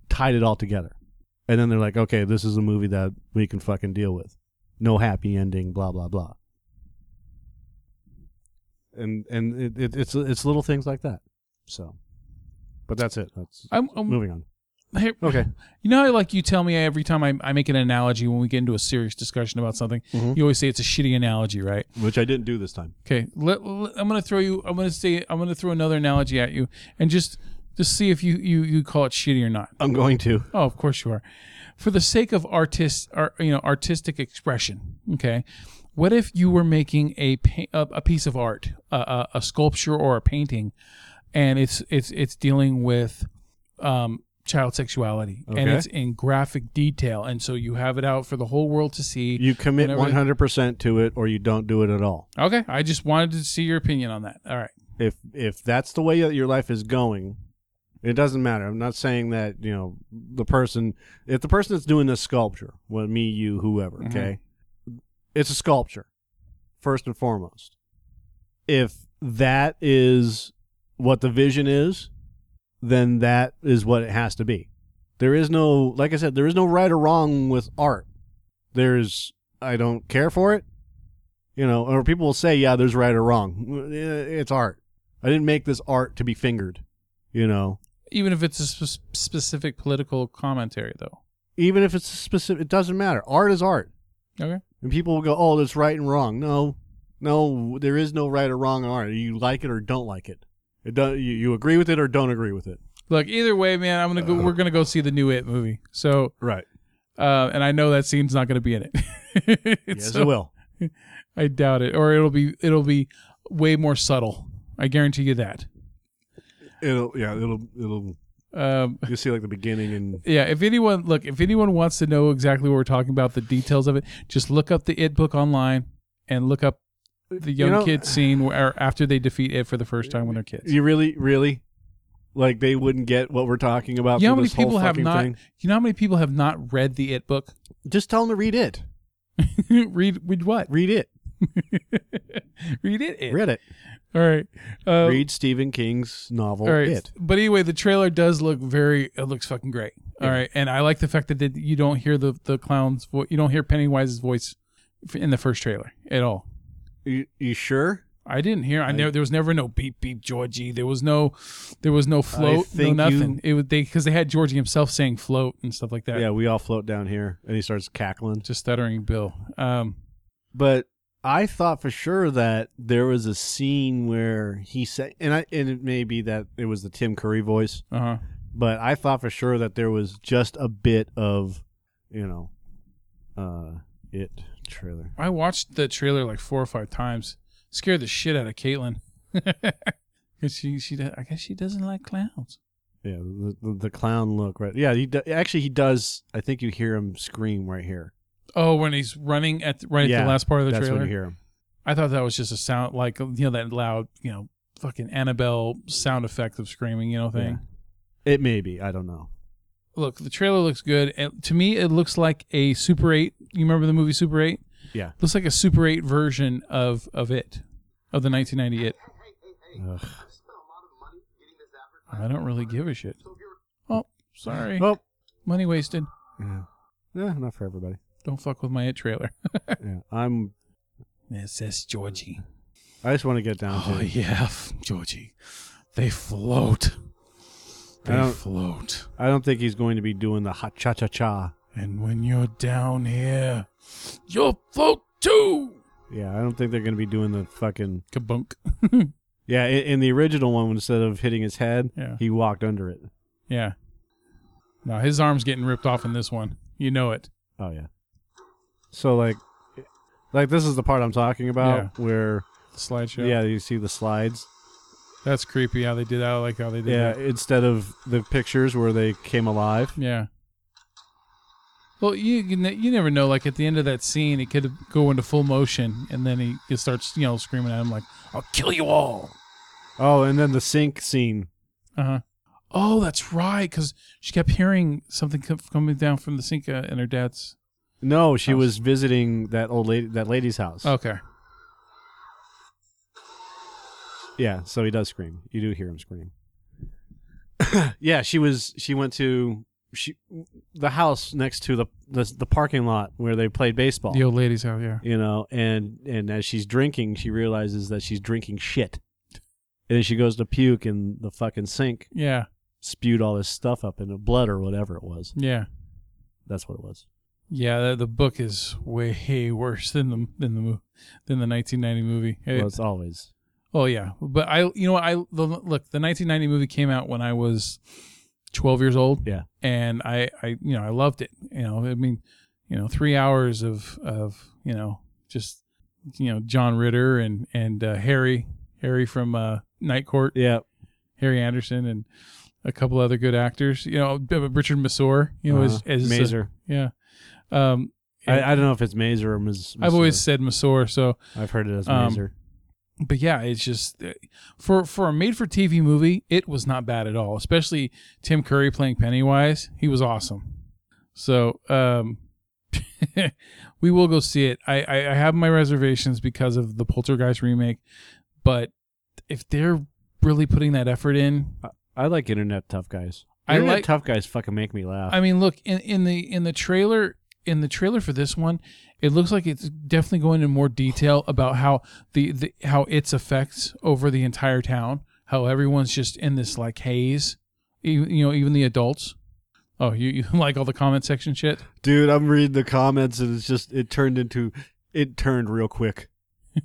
tied it all together. And then they're like, okay, this is a movie that we can fucking deal with. No happy ending, blah blah blah. And and it, it, it's it's little things like that. So, but that's it. That's I'm, I'm moving on. Hey, Okay. [LAUGHS] You know how like you tell me every time I, I make an analogy when we get into a serious discussion about something, Mhm. you always say it's a shitty analogy, right? Which I didn't do this time. Okay, let, let- I'm gonna throw you. I'm gonna say I'm gonna throw another analogy at you, and just just see if you you you call it shitty or not. I'm going to. Oh, of course you are. For the sake of artist, art, you know, artistic expression. Okay, what if you were making a a, a piece of art, a, a, a sculpture or a painting, and it's it's it's dealing with um, child sexuality, and it's in graphic detail, and so you have it out for the whole world to see. You commit Whenever- 100% to it or you don't do it at all. okay, I just wanted to see your opinion on that. All right. If if that's the way that your life is going, it doesn't matter. I'm not saying that, you know, the person if the person that's doing this sculpture, well me, you, whoever, Mhm. okay? It's a sculpture first and foremost. If that is what the vision is, then that is what it has to be. There is no, like I said, there is no right or wrong with art. There's, I don't care for it, you know, or people will say, yeah, there's right or wrong. Eh, It's art. I didn't make this art to be fingered, you know. Even if it's a sp- specific political commentary, though. Even if it's specific, it doesn't matter. Art is art. Okay. And people will go, oh, that's right and wrong. No, no, there is no right or wrong in art. You like it or don't like it. It do, you, you agree with it or don't agree with it. Look, either way, man, I'm gonna go. We're gonna go see the new It movie. So, Right. uh, and I know that scene's not gonna be in it. [LAUGHS] Yes, So, it will. [LAUGHS] I doubt it, or it'll be it'll be way more subtle. I guarantee you that. It'll, yeah, it'll, it'll, Um, you'll see like the beginning and [LAUGHS] yeah, if anyone look, if anyone wants to know exactly what we're talking about, the details of it, just look up the It book online and look up the young know- kid scene where after they defeat It for the first time when they're kids. you really, really, like they wouldn't get what we're talking about. You know how many this whole people have not? thing? You know how many people have not read the It book? Just tell them to read it. [LAUGHS] read read what? Read it. [LAUGHS] read it. it. Read it. All right. Uh, read Stephen King's novel. all right. It. But anyway, the trailer does look very. It looks fucking great. All right, and I like the fact that you don't hear the the clown's voice. You don't hear Pennywise's voice in the first trailer at all. You, you sure? I didn't hear. I never. There was never no beep beep Georgie. There was no. There was no float. No nothing. you- It was they because they had Georgie himself saying float and stuff like that. Yeah, we all float down here, and he starts cackling. Just stuttering Bill. Um. But I thought for sure that there was a scene where he said, and I, and it may be that it was the Tim Curry voice, Uh huh. but I thought for sure that there was just a bit of, you know, uh, it trailer. I watched the trailer like four or five times. Scared the shit out of Caitlin. [LAUGHS] Cause she she I guess she doesn't like clowns. Yeah, the, the, the clown look right. Yeah, he do, actually he does. I think you hear him scream right here. Oh, when he's running at the, right at the last part of the That's trailer. when you hear him. I thought that was just a sound like you know that loud you know fucking Annabelle sound effect of screaming you know thing. It may be. I don't know. Look, the trailer looks good. And to me, it looks like a Super Eight. You remember the movie Super Eight? Yeah. Looks like a Super Eight version of of it, of the 1990 It. Ugh. I don't really give a shit. Oh, sorry. Well, Money wasted. yeah. yeah, not for everybody. Don't fuck with my It trailer. [LAUGHS] Yeah, I'm. This is Georgie. I just want to get down Oh to. yeah, [LAUGHS] Georgie. They float. I They don't- float. I don't think he's going to be doing the hot cha cha cha. And when you're down here, you'll float too. Yeah, I don't think they're going to be doing the fucking. Kabunk. [LAUGHS] Yeah, in, in the original one, instead of hitting his head, Yeah. he walked under it. Yeah. No, his arm's getting ripped off in this one. You know it. Oh yeah. So like, like this is the part I'm talking about where The slideshow. yeah, you see the slides. That's creepy how they did that. I like how they did Yeah, that. instead of the pictures where they came alive. Yeah. Well, you you never know. Like at the end of that scene, he could go into full motion, and then he, he starts, you know, screaming at him like, "I'll kill you all." Oh, and then the sink scene. Uh huh. Oh, that's right. Because she kept hearing something coming down from the sink uh, in her dad's. No, she House. was visiting that old lady, that lady's house. Okay. Yeah, so he does scream. You do hear him scream. [COUGHS] yeah, she was. She went to she the house next to the the, the parking lot where they played baseball. The old lady's house, yeah. you know, and and as she's drinking, she realizes that she's drinking shit, and then she goes to puke in the fucking sink, Yeah, spewed all this stuff up in the blood or whatever it was. yeah. That's what it was. Yeah, the, the book is way worse than the than the than the 1990 movie. It- Well, it's always oh yeah, but I you know I the, look the 1990 movie came out when I was 12 years old. Yeah. and I I you know I loved it. You know, I mean, you know, three hours of of you know just you know John Ritter and and uh, Harry Harry from uh, Night Court, yeah. Harry Anderson and a couple other good actors. You know, Richard Masur. You know, as, uh, as uh, Mazer. yeah. Um, I, I don't know if it's Mazer or Ms. I've always said Masur, so I've heard it as um, Mazer. But yeah, it's just uh, for for a made for TV movie, it was not bad at all. Especially Tim Curry playing Pennywise, he was awesome. So um, [LAUGHS] we will go see it. I, I I have my reservations because of the Poltergeist remake, but if they're really putting that effort in, I like internet tough guys. I like- tough guys. Fucking make me laugh. I mean, look in in the in the trailer in the trailer for this one, it looks like it's definitely going into more detail about how the, the how its effects over the entire town, how everyone's just in this like haze, even, you know, even the adults. Oh, you, you [LAUGHS] like all the comment section shit? Dude, I'm reading the comments and it's just it turned into it turned real quick. [LAUGHS]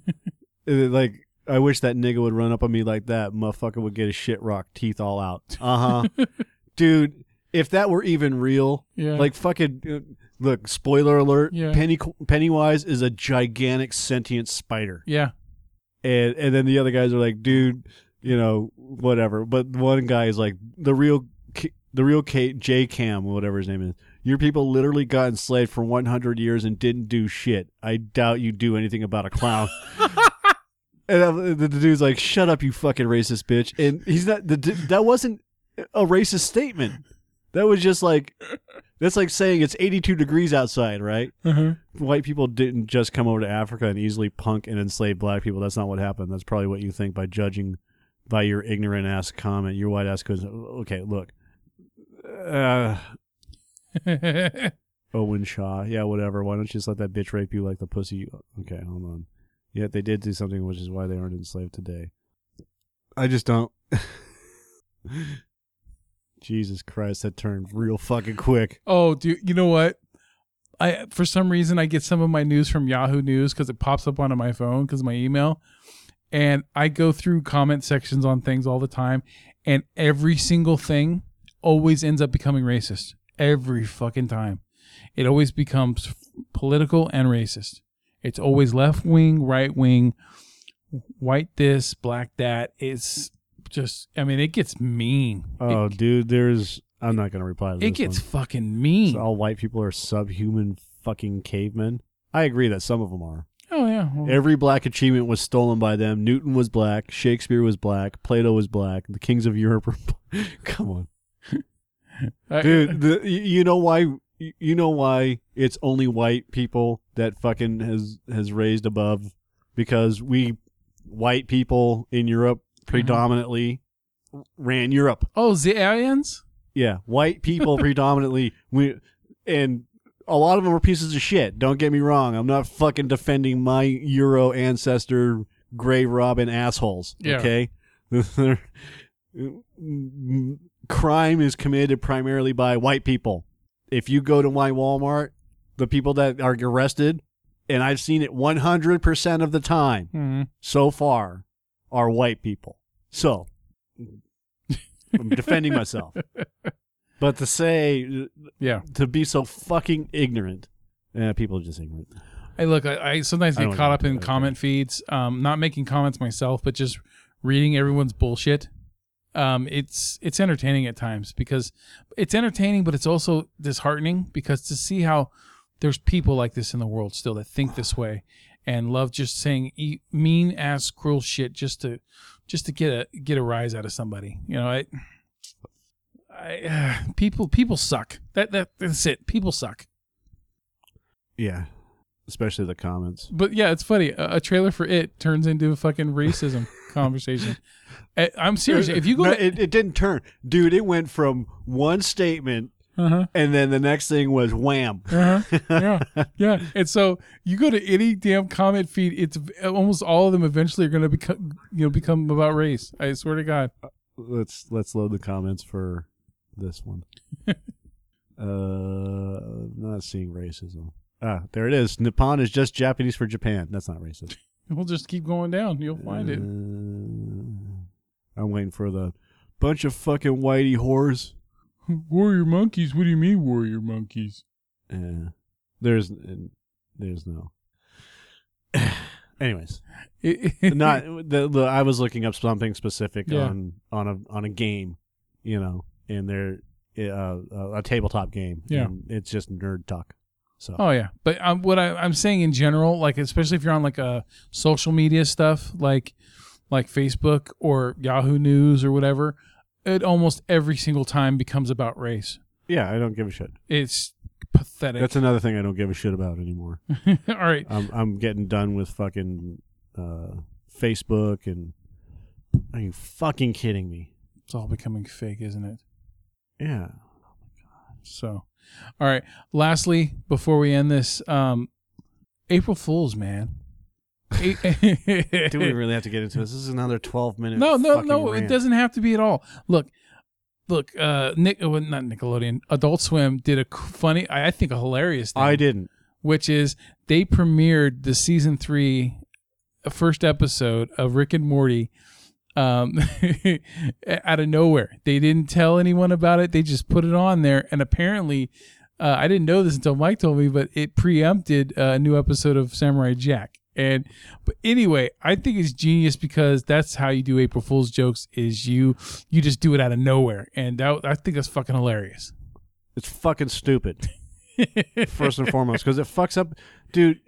It, like I wish that nigga would run up on me like that. Motherfucker would get his shit rocked, teeth all out. Uh huh. [LAUGHS] Dude, if that were even real, Yeah. like fucking uh, look. Spoiler alert. Yeah. Penny Pennywise is a gigantic sentient spider, yeah, and and then the other guys are like, dude, you know, whatever. But one guy is like the real. K- The real K- J Cam, whatever his name is, your people literally got enslaved for 100 years and didn't do shit. I doubt you do anything about a clown. [LAUGHS] And the, the dude's like, "Shut up, you fucking racist bitch!" And he's not. The, that wasn't a racist statement. That was just like, that's like saying it's 82 degrees outside, right? uh-huh. White people didn't just come over to Africa and easily punk and enslave black people. That's not what happened. That's probably what you think by judging by your ignorant ass comment. Your white ass goes, "Okay, look." [LAUGHS] Uh, Owen Shaw. Yeah, whatever. Why don't you just let that bitch rape you like the pussy? You... Okay, hold on. Yeah, they did do something, which is why they aren't enslaved today. I just don't. [LAUGHS] Jesus Christ, that turned real fucking quick. oh, dude, you know what? I for some reason I get some of my news from Yahoo News because it pops up onto my phone because my email, and I go through comment sections on things all the time, and every single thing always ends up becoming racist. Every fucking time, it always becomes political and racist. It's always left wing, right wing, white this, black that. It's just, I mean, it gets mean. Oh, it, dude, there's. I'm not gonna reply to it gets one. fucking mean. So all white people are subhuman fucking cavemen. I agree that some of them are. oh yeah, well, Every black achievement was stolen by them. Newton was black. Shakespeare was black. Plato was black. The kings of Europe were. [LAUGHS] Come on. [LAUGHS] Dude the, you know why you know why it's only white people that fucking has has raised above because we white people in Europe predominantly ran Europe Oh, the aliens? yeah white people [LAUGHS] predominantly we and a lot of them are pieces of shit don't get me wrong i'm not fucking defending my euro ancestor gray robin assholes Yeah. okay [LAUGHS] crime is committed primarily by white people if you go to my walmart the people that are arrested and i've seen it 100% of the time Hmm. so far are white people so i'm defending myself [LAUGHS] but to say Yeah. to be so fucking ignorant. Eh, people are just ignorant. Hey, look, I, I sometimes I get don't caught know. up in comment feeds. Um, not making comments myself, but just reading everyone's bullshit. Um, it's it's entertaining at times because it's entertaining, but it's also disheartening because to see how there's people like this in the world still that think this way and love just saying e- mean ass cruel shit just to just to get a get a rise out of somebody. You know, I. I, uh, [SIGHS] people people suck. That that that's it. People suck. Yeah, especially the comments. But yeah, it's funny. A, a trailer for it turns into a fucking racism. [LAUGHS] conversation. I, I'm serious. If you go No, to, it, it didn't turn, dude. It went from one statement, uh-huh, and then the next thing was wham. uh-huh, [LAUGHS] yeah, yeah. And so you go to any damn comment feed, it's almost all of them eventually are going to become, you know, become about race. I swear to God. let's let's load the comments for this one. [LAUGHS] uh, not seeing racism. Ah, there it is. Nippon is just Japanese for Japan. That's not racist. [LAUGHS] We'll just keep going down. You'll find it. Uh, I'm waiting for the bunch of fucking whitey whores. Warrior monkeys. What do you mean, warrior monkeys? Uh, there's there's no. [SIGHS] Anyways, [LAUGHS] not the, the I was looking up something specific Yeah. on on a on a game, you know, and they're uh, a, a tabletop game. Yeah. and it's just nerd talk. So Oh yeah, but um, what I, I'm saying in general, like especially if you're on like a social media stuff, like like Facebook or Yahoo News or whatever, it almost every single time becomes about race. yeah, I don't give a shit. It's pathetic. That's another thing I don't give a shit about anymore. [LAUGHS] All right, I'm I'm getting done with fucking uh, Facebook and. Are you fucking kidding me? it's all becoming fake, isn't it? Yeah. So, all right. Lastly, before we end this, um, April Fools, man. Do we [LAUGHS] really have to get into this? This is another 12 minute. no, no, no. rant. It doesn't have to be at all. Look, look. Uh, Nick, uh, not Nickelodeon. Adult Swim did a funny, I think, a hilarious thing. I didn't. which is they premiered the season three uh, episode of Rick and Morty um, [LAUGHS] out of nowhere. They didn't tell anyone about it. They just put it on there, and apparently, uh, I didn't know this until Mike told me, but it preempted uh, a new episode of Samurai Jack. And but anyway, I think it's genius because that's how you do April Fool's jokes. Is you you just do it out of nowhere, and that, I think that's fucking hilarious. It's fucking stupid. [LAUGHS] First and foremost, because it fucks up, dude.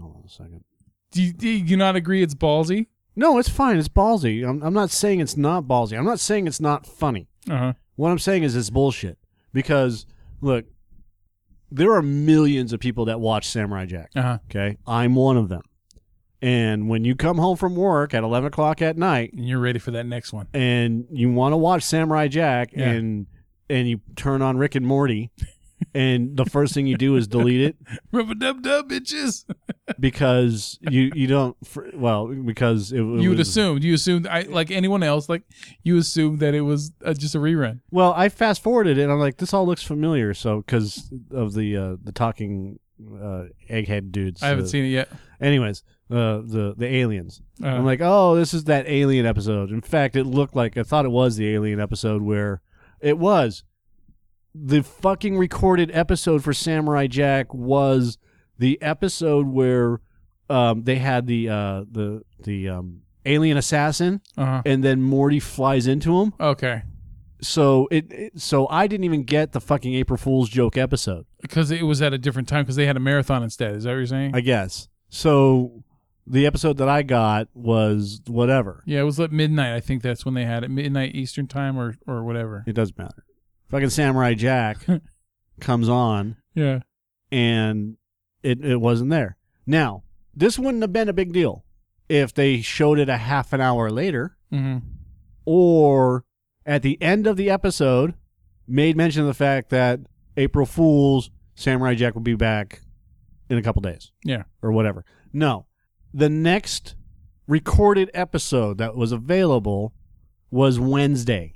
Hold on a second. Do you, do you not agree it's ballsy? No, it's fine. It's ballsy. I'm, I'm not saying it's not ballsy. I'm not saying it's not funny. Uh huh. What I'm saying is it's bullshit. Because look, there are millions of people that watch Samurai Jack. Uh huh. Okay, I'm one of them. And when you come home from work at 11 o'clock at night, And you're ready for that next one. and you want to watch Samurai Jack, Yeah. and and you turn on Rick and Morty, and the first thing you do is delete it Rubber dub dub bitches. because you you don't well because it, it you would was- assume. You assumed, I like anyone else, like you assumed that it was uh, just a rerun. Well, I fast forwarded it. and I'm like, this all looks familiar. So because of the uh, the talking uh, egghead dudes. I haven't uh, seen it yet. Anyways, uh, the the aliens. Uh, I'm like, oh, this is that alien episode. In fact, it looked like I thought it was the alien episode where it was. The fucking recorded episode for Samurai Jack was the episode where um, they had the uh, the the um, alien assassin, uh-huh. and then Morty flies into him. Okay. So it, it so I didn't even get the fucking April Fool's joke episode. Because it was at a different time because they had a marathon instead. Is that what you're saying? I guess. So the episode that I got was whatever. yeah, it was at midnight. I think that's when they had it. Midnight Eastern time or, or whatever. It doesn't matter. Fucking Samurai Jack [LAUGHS] comes on Yeah. and it, it wasn't there. Now, this wouldn't have been a big deal if they showed it a half an hour later hmm or at the end of the episode made mention of the fact that April Fool's Samurai Jack will be back in a couple days. Yeah. Or whatever. No. The next recorded episode that was available was Wednesday.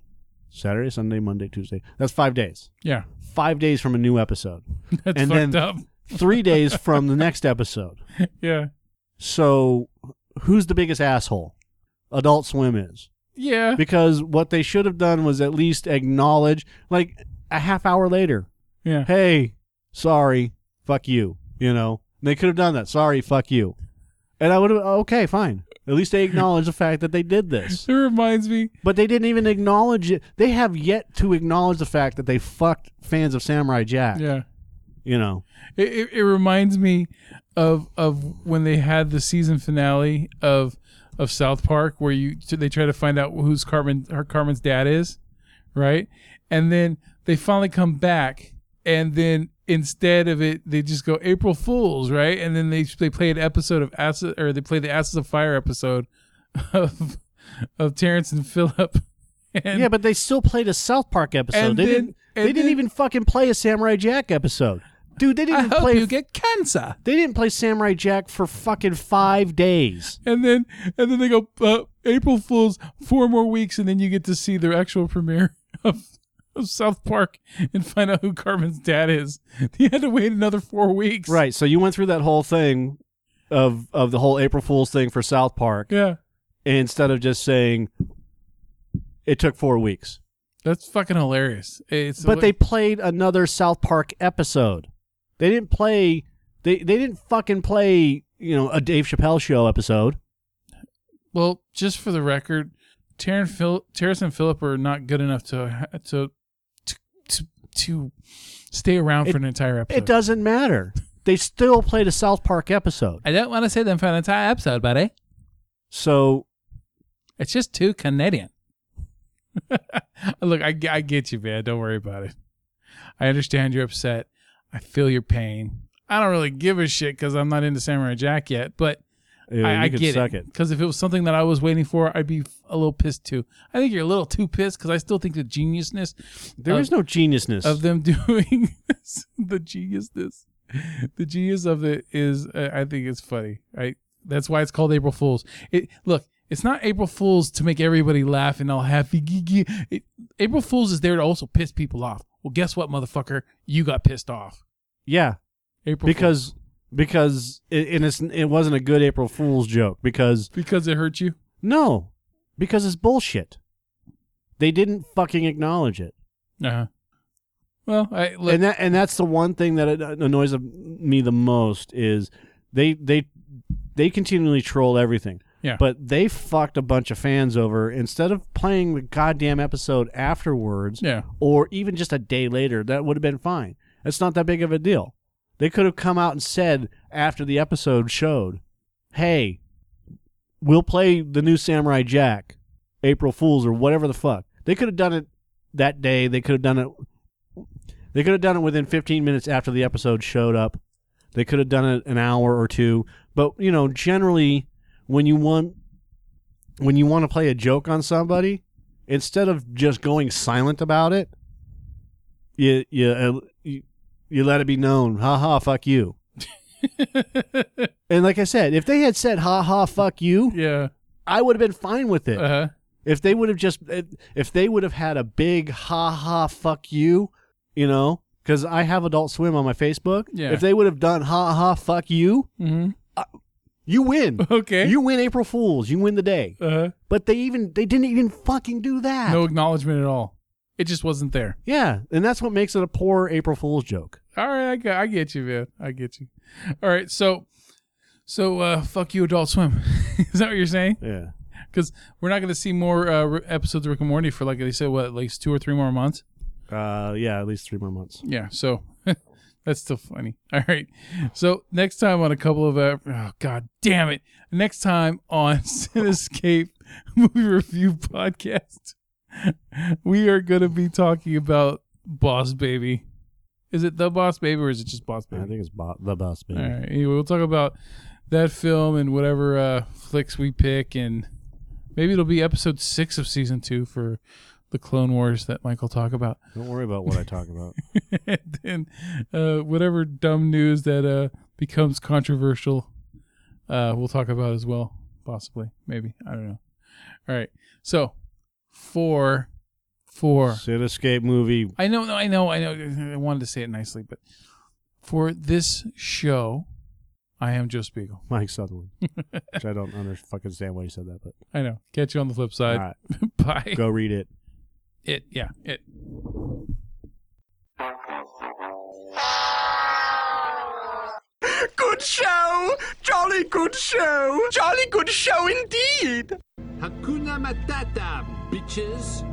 Saturday, Sunday, Monday, Tuesday. That's five days. Yeah. Five days from a new episode. [LAUGHS] That's And fucked then- up. Three days [LAUGHS] from the next episode. Yeah. So who's the biggest asshole? Adult Swim is. Yeah. because what they should have done was at least acknowledge like a half hour later Yeah. hey sorry fuck you you know they could have done that sorry fuck you and i would have okay fine at least they acknowledge the fact that they did this [LAUGHS] It reminds me. but they didn't even acknowledge it they have yet to acknowledge the fact that they fucked fans of samurai jack Yeah. you know It, it, it reminds me of of when they had the season finale of of South Park, where you they try to find out who's Cartman her Cartman's dad is, right? And then they finally come back, and then instead of it, they just go April Fools, right? And then they they play an episode of Acid or they play the Asses of Fire episode [LAUGHS] of of Terrance and Phillip. [LAUGHS] And, yeah, but they still played a South Park episode. And They then- didn't. They didn't even fucking play a Samurai Jack episode, dude. They didn't hope play. you get cancer. they didn't play Samurai Jack for fucking five days. And then and then they go uh, April Fools four more weeks, and then you get to see their actual premiere [LAUGHS] of, of South Park and find out who Cartman's dad is. [LAUGHS] He had to wait another four weeks. Right. So you went through that whole thing of of the whole April Fool's thing for South Park Yeah. instead of just saying it took four weeks. That's fucking hilarious. It's But they played another South Park episode. They didn't play. They they didn't fucking play. You know, a Dave Chappelle show episode. well, just for the record, Terrance, Phil, Terrance and Phillip are not good enough to to to, stay around It- for an entire episode. It doesn't matter. They still played a South Park episode. I don't want to say them for an entire episode, buddy. So It's just too Canadian. [LAUGHS] Look, I, I get you, man. Don't worry about it. I understand you're upset. I feel your pain. I don't really give a shit because I'm not into Samurai Jack yet, but I, you I can get it. Because if it was something that I was waiting for, I'd be a little pissed too. I think you're a little too pissed because I still think the geniusness There of- is no geniusness. of them [LAUGHS] doing this, the geniusness, the genius of it is, uh, I think it's funny. Right? That's why it's called April Fools. It look, it's not April Fools to make everybody laugh and all happy. [LAUGHS] gee, gee. It, April Fools is there to also piss people off. Well, guess what, motherfucker? You got pissed off. yeah, April because because it, and it's it wasn't a good April Fool's joke because because it hurt you. no, because it's bullshit. They didn't fucking acknowledge it, Uh huh. Well, I look, and that and that's the one thing that it annoys me the most is they they they continually troll everything. Yeah. But they fucked a bunch of fans over instead of playing the goddamn episode afterwards. yeah, or even just a day later, that would have been fine. It's not that big of a deal. They could have come out and said after the episode showed, "Hey, we'll play the new Samurai Jack, April Fools or whatever the fuck." They could have done it that day. They could have done it. They could have done it within 15 minutes after the episode showed up. They could have done it an hour or two. But you know, generally, when you want when you want to play a joke on somebody, instead of just going silent about it, you you you, let it be known. Ha ha, fuck you. [LAUGHS] and like I said, if they had said ha ha, fuck you, yeah, I would have been fine with it. uh huh. if they would have just if they would have had a big ha ha fuck you, you know, because I have Adult Swim on my Facebook. Yeah. If they would have done ha ha fuck you, Mm-hmm. you win. Okay. You win April Fools. You win the day. uh huh. But they even they didn't even fucking do that. No acknowledgement at all. It just wasn't there. Yeah, and that's what makes it a poor April Fool's joke. All right, I get, I get you, man. I get you. All right, so, so, uh, fuck you, Adult Swim. [LAUGHS] Is that what you're saying? Yeah. Because we're not going to see more uh, episodes of Rick and Morty for like they said, what, at least two or three more months. Uh, yeah, at least three more months. Yeah, so [LAUGHS] that's still funny. All right, so next time on a couple of, uh, oh god damn it, next time on [LAUGHS] Cinescape movie review podcast, [LAUGHS] we are going to be talking about Boss Baby. Is it the Boss Baby or is it just Boss Baby? I think it's bo- the boss baby. All right. Anyway, we'll talk about that film and whatever uh, flicks we pick, and maybe it'll be episode six of season two for the Clone Wars that Michael talk about, [LAUGHS] Don't worry about what I talk about. [LAUGHS] and then uh, whatever dumb news that uh, becomes controversial, uh, we'll talk about as well. Possibly, maybe I don't know. All right. So, four, four. Cinescape movie. I know, I know, I know. I wanted to say it nicely, but for this show, I am Joe Spiegel. Mike Sutherland. Which I don't under fucking understand why you said that, but [LAUGHS] I know. Catch you on the flip side. right, [LAUGHS] Bye. go read it. It, yeah, it. Good show! Jolly good show! Jolly good show indeed! Hakuna Matata, bitches.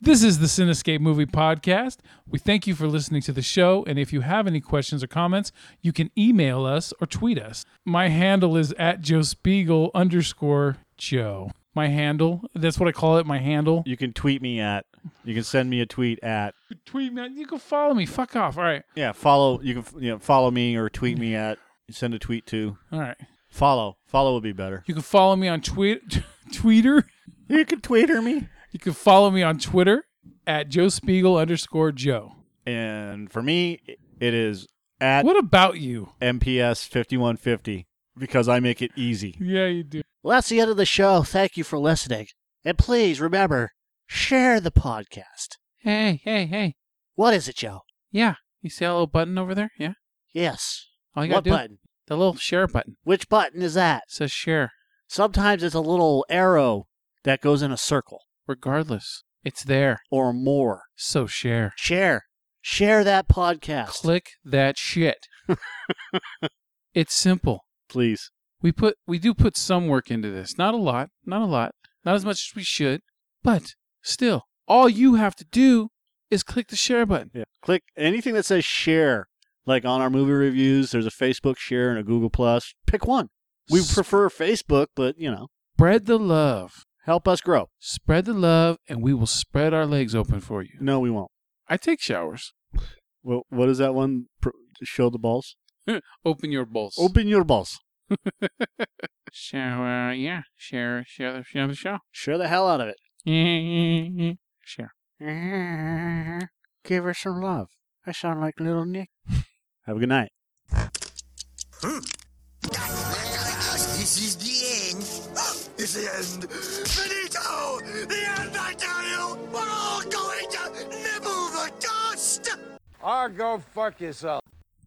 This is the Cinescape Movie Podcast. We thank you for listening to the show, and if you have any questions or comments, you can email us or tweet us. My handle is at Joe Spiegel underscore Joe. My handle, that's what I call it, my handle. You can tweet me at. You can send me a tweet at. Tweet me, you can follow me. Fuck off. All right. Yeah, follow. You can you know follow me or tweet me at. Send a tweet to. All right. Follow. Follow would be better. You can follow me on tweet [LAUGHS] Twitter. You can Twitter me. You can follow me on Twitter at Joe Spiegel underscore Joe. And for me, it is at What about you? MPS fifty one fifty because I make it easy. Yeah, you do. Well, that's the end of the show. Thank you for listening. And please remember, share the podcast. Hey, hey, hey. What is it, Joe? Yeah. You see that little button over there? Yeah. Yes. All you what gotta do button? the little share button. Which button is that? It says share. Sometimes it's a little arrow that goes in a circle Regardless. It's there. or more. So share. Share. Share that podcast. Click that shit. [LAUGHS] it's simple. Please. We put we do put some work into this. Not a lot, not a lot, not as much as we should, but still, all you have to do is click the share button. Yeah. Click anything that says share. Like on our movie reviews, there's a Facebook share and a Google Plus. Pick one. We prefer Facebook, but you know, Spread the love. Help us grow. Spread the love and we will spread our legs open for you. No, we won't. I take showers. Well, what is that one? Pro- show the balls. [LAUGHS] Open your balls. Open your balls. [LAUGHS] Share, uh, yeah, share, share the, share the show. Share the hell out of it. [LAUGHS] share. Give her some love. I sound like little Nick. Have a good night. This is the end. [GASPS] It's the end. End, I tell you! We're all going to nibble the dust! Go fuck yourself.